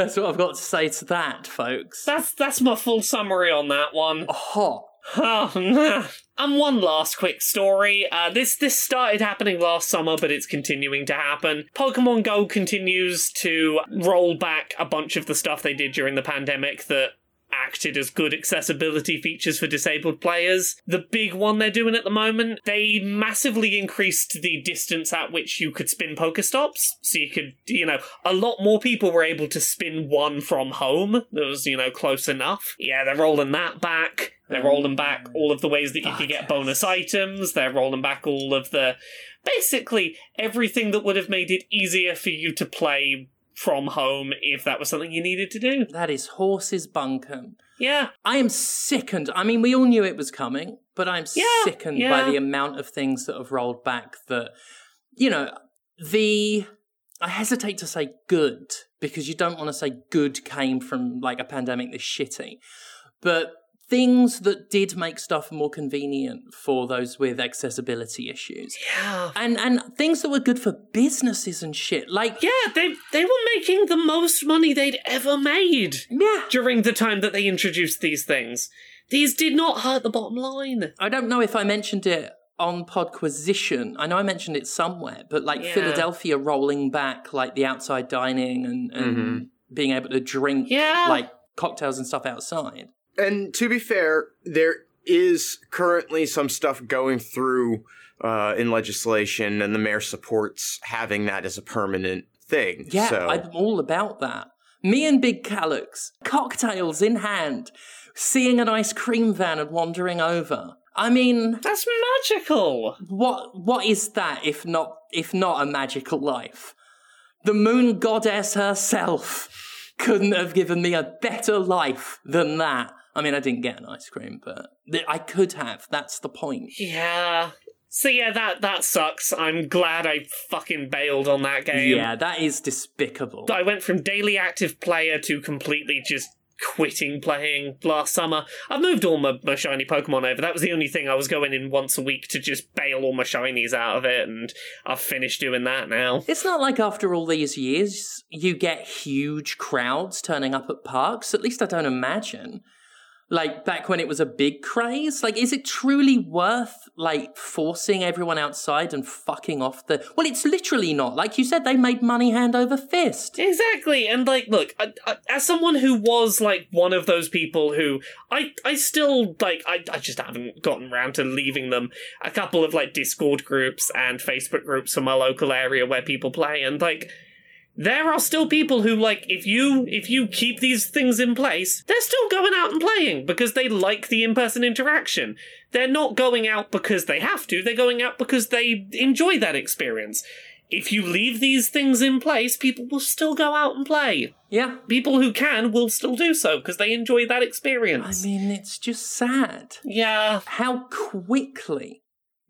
That's what I've got to say to that, folks. That's that's my full summary on that one. Hot. Oh, nah. And one last quick story. Uh, this this started happening last summer, but it's continuing to happen. Pokemon Go continues to roll back a bunch of the stuff they did during the pandemic that acted as good accessibility features for disabled players. The big one they're doing at the moment, they massively increased the distance at which you could spin Pokestops. So you could, you know, a lot more people were able to spin one from home that was, you know, close enough. Yeah, they're rolling that back. They're rolling back mm. all of the ways that you could get bonus items. They're rolling back all of the. Basically, everything that would have made it easier for you to play from home if that was something you needed to do. That is horses bunkum. Yeah. I am sickened. I mean, we all knew it was coming, but I'm Yeah, sickened yeah. by the amount of things that have rolled back that, you know, the. I hesitate to say good because you don't want to say good came from like a pandemic this shitty. But things that did make stuff more convenient for those with accessibility issues. Yeah. And and things that were good for businesses and shit. Like Yeah, they they were making the most money they'd ever made yeah. during the time that they introduced these things. These did not hurt the bottom line. I don't know if I mentioned it on Podquisition. I know I mentioned it somewhere, but like Yeah. Philadelphia rolling back like the outside dining and, and mm-hmm. being able to drink Yeah. like cocktails and stuff outside. And to be fair, there is currently some stuff going through uh, in legislation, and the mayor supports having that as a permanent thing. Yeah, so. I'm all about that. Me and Big Calyx, cocktails in hand, seeing an ice cream van and wandering over. I mean, That's magical. what what is that if not if not a magical life? The moon goddess herself couldn't have given me a better life than that. I mean, I didn't get an ice cream, but th- I could have. That's the point. Yeah. So yeah, that that sucks. I'm glad I fucking bailed on that game. Yeah, that is despicable. I went from daily active player to completely just quitting playing last summer. I've moved all my, my shiny Pokemon over. That was the only thing I was going in once a week to just bail all my shinies out of it, and I've finished doing that now. It's not like after all these years you get huge crowds turning up at parks. At least I don't imagine. Like back when it was a big craze. Like, is it truly worth like forcing everyone outside and fucking off the? Well, it's literally not. Like you said, they made money hand over fist. Exactly, and like, look, I, I, as someone who was like one of those people who I, I still like, I, I just haven't gotten around to leaving them. A couple of like Discord groups and Facebook groups from my local area where people play, and like, there are still people who like if you if you keep these things in place, they're still going out and playing because they like the in-person interaction. They're not going out because they have to, they're going out because they enjoy that experience. If you leave these things in place, people will still go out and play. Yeah. People who can will still do so because they enjoy that experience. I mean, it's just sad yeah. how quickly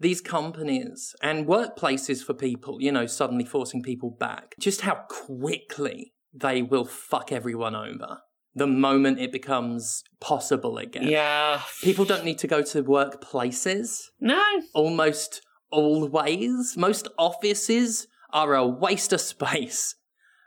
these companies and workplaces for people, you know, suddenly forcing people back, just how quickly they will fuck everyone over the moment it becomes possible again. Yeah. People don't need to go to workplaces No. almost always. Most offices are a waste of space.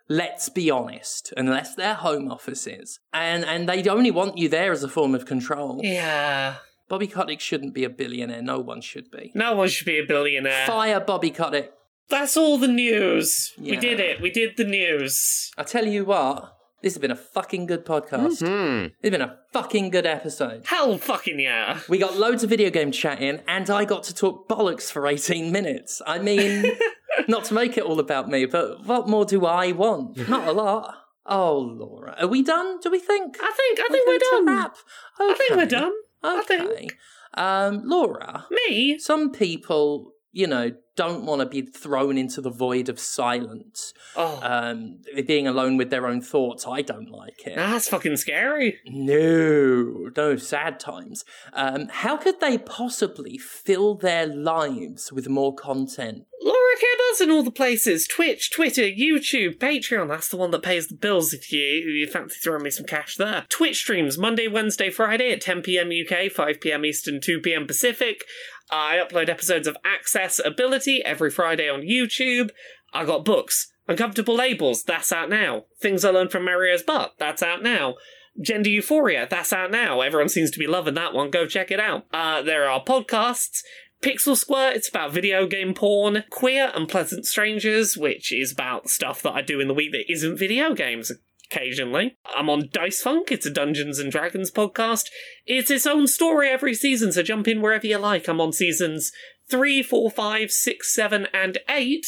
Let's be honest, unless they're home offices. And and they only want you there as a form of control. Yeah. Bobby Kotick shouldn't be a billionaire. No one should be. No one should be a billionaire. Fire Bobby Kotick. That's all the news. We did it. We did the news. I tell you what, this has been a fucking good podcast. Hmm. It's been a fucking good episode. Hell fucking yeah. We got loads of video game chatting, and I got to talk bollocks for 18 minutes. I mean, not to make it all about me, but what more do I want? Not a lot. Oh, Laura. Are we done, do we think? I think I think we're done. wrap. I think we're done. Okay. Um, Laura, Me? some people, you know, don't want to be thrown into the void of silence, Oh, um, being alone with their own thoughts. I don't like it. that's fucking scary. No, no, sad times. Um, how could they possibly fill their lives with more content? LauraKBuzz in all the places Twitch, Twitter, YouTube, Patreon. That's the one that pays the bills if you, you fancy throwing me some cash there. Twitch streams Monday, Wednesday, Friday at 10 pm UK, 5 pm Eastern, 2 pm Pacific. I upload episodes of Accessibility every Friday on YouTube. I got books. Uncomfortable Labels, that's out now. Things I Learned from Mario's Butt, that's out now. Gender Euphoria, that's out now. Everyone seems to be loving that one. Go check it out. Uh, there are podcasts. Pixel Squirt, it's about video game porn. Queer and Pleasant Strangers, which is about stuff that I do in the week that isn't video games occasionally. I'm on Dice Funk, it's a Dungeons and Dragons podcast. It's its own story every season, so jump in wherever you like. I'm on seasons 3, 4, 5, 6, 7, and 8.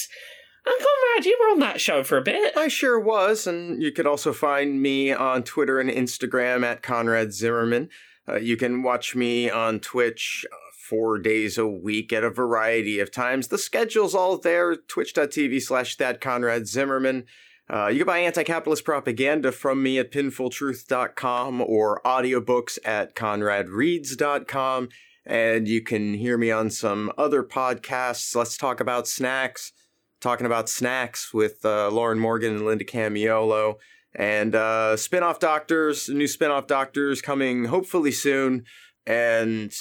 And Conrad, you were on that show for a bit. I sure was, and you could also find me on Twitter and Instagram at Conrad Zimmerman. Uh, you can watch me on Twitch uh, four days a week at a variety of times. The schedule's all there, twitch.tv slash that Conrad Zimmerman. Uh, you can buy anti-capitalist propaganda from me at pinfultruth.com or audiobooks at conradreads.com. And you can hear me on some other podcasts. Let's talk about snacks talking about snacks with uh, Lauren Morgan and Linda Camiolo. And uh, spin-off doctors, new spin-off doctors coming hopefully soon. And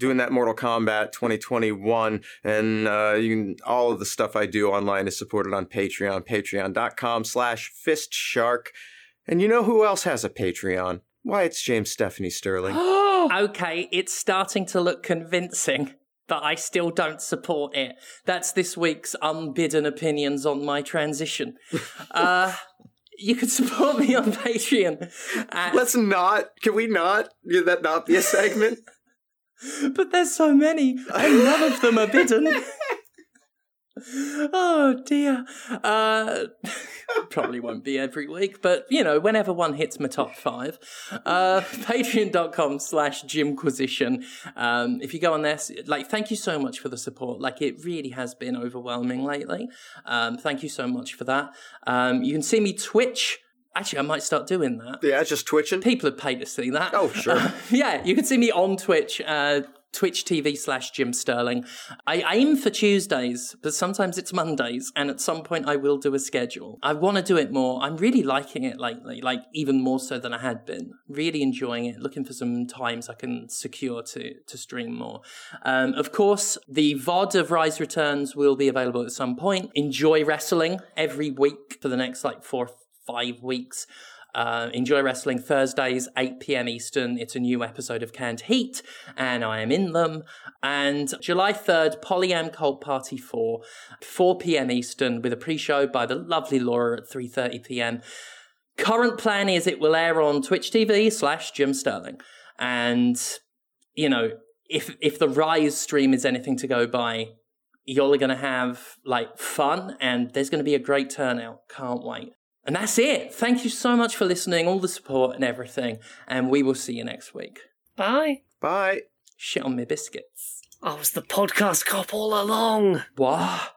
doing that Mortal Kombat 2021. And uh, you can, all of the stuff I do online is supported on Patreon, patreon.com slash fistshark. And you know who else has a Patreon? Why, it's James Stephanie Sterling. okay, it's starting to look convincing that I still don't support it. That's this week's unbidden opinions on my transition. uh, you can support me on Patreon. At, Let's not, can we not, Can that not be a segment? but there's so many, and none of them are bidden. oh dear. Uh, probably won't be every week, but you know, whenever one hits my top five. Uh, Patreon.com slash Jimquisition. Um, if you go on there, like, thank you so much for the support. Like, it really has been overwhelming lately. Um, thank you so much for that. Um, you can see me Twitch. Actually, I might start doing that. Yeah, just twitching. People have paid to see that. Oh, sure. yeah, you can see me on Twitch, uh, Twitch TV slash Jim Sterling. I aim for Tuesdays, but sometimes it's Mondays, and at some point I will do a schedule. I want to do it more. I'm really liking it lately, like even more so than I had been. Really enjoying it. Looking for some times I can secure to to stream more. Um, of course, the VOD of Rise Returns will be available at some point. Enjoy wrestling every week for the next like four five weeks. Uh, enjoy wrestling Thursdays, 8 p.m. Eastern. It's a new episode of Canned Heat, and I am in them. And July 3rd, Polyam Cult Party 4, 4 p.m. Eastern, with a pre-show by the lovely Laura at 3:30 p.m. Current plan is it will air on Twitch TV slash Jim Sterling, and you know if if the Rise stream is anything to go by, you're going to have like fun, and there's going to be a great turnout. Can't wait. And that's it. Thank you so much for listening, all the support and everything. And we will see you next week. Bye. Bye. Shit on me biscuits. I was the podcast cop all along. What?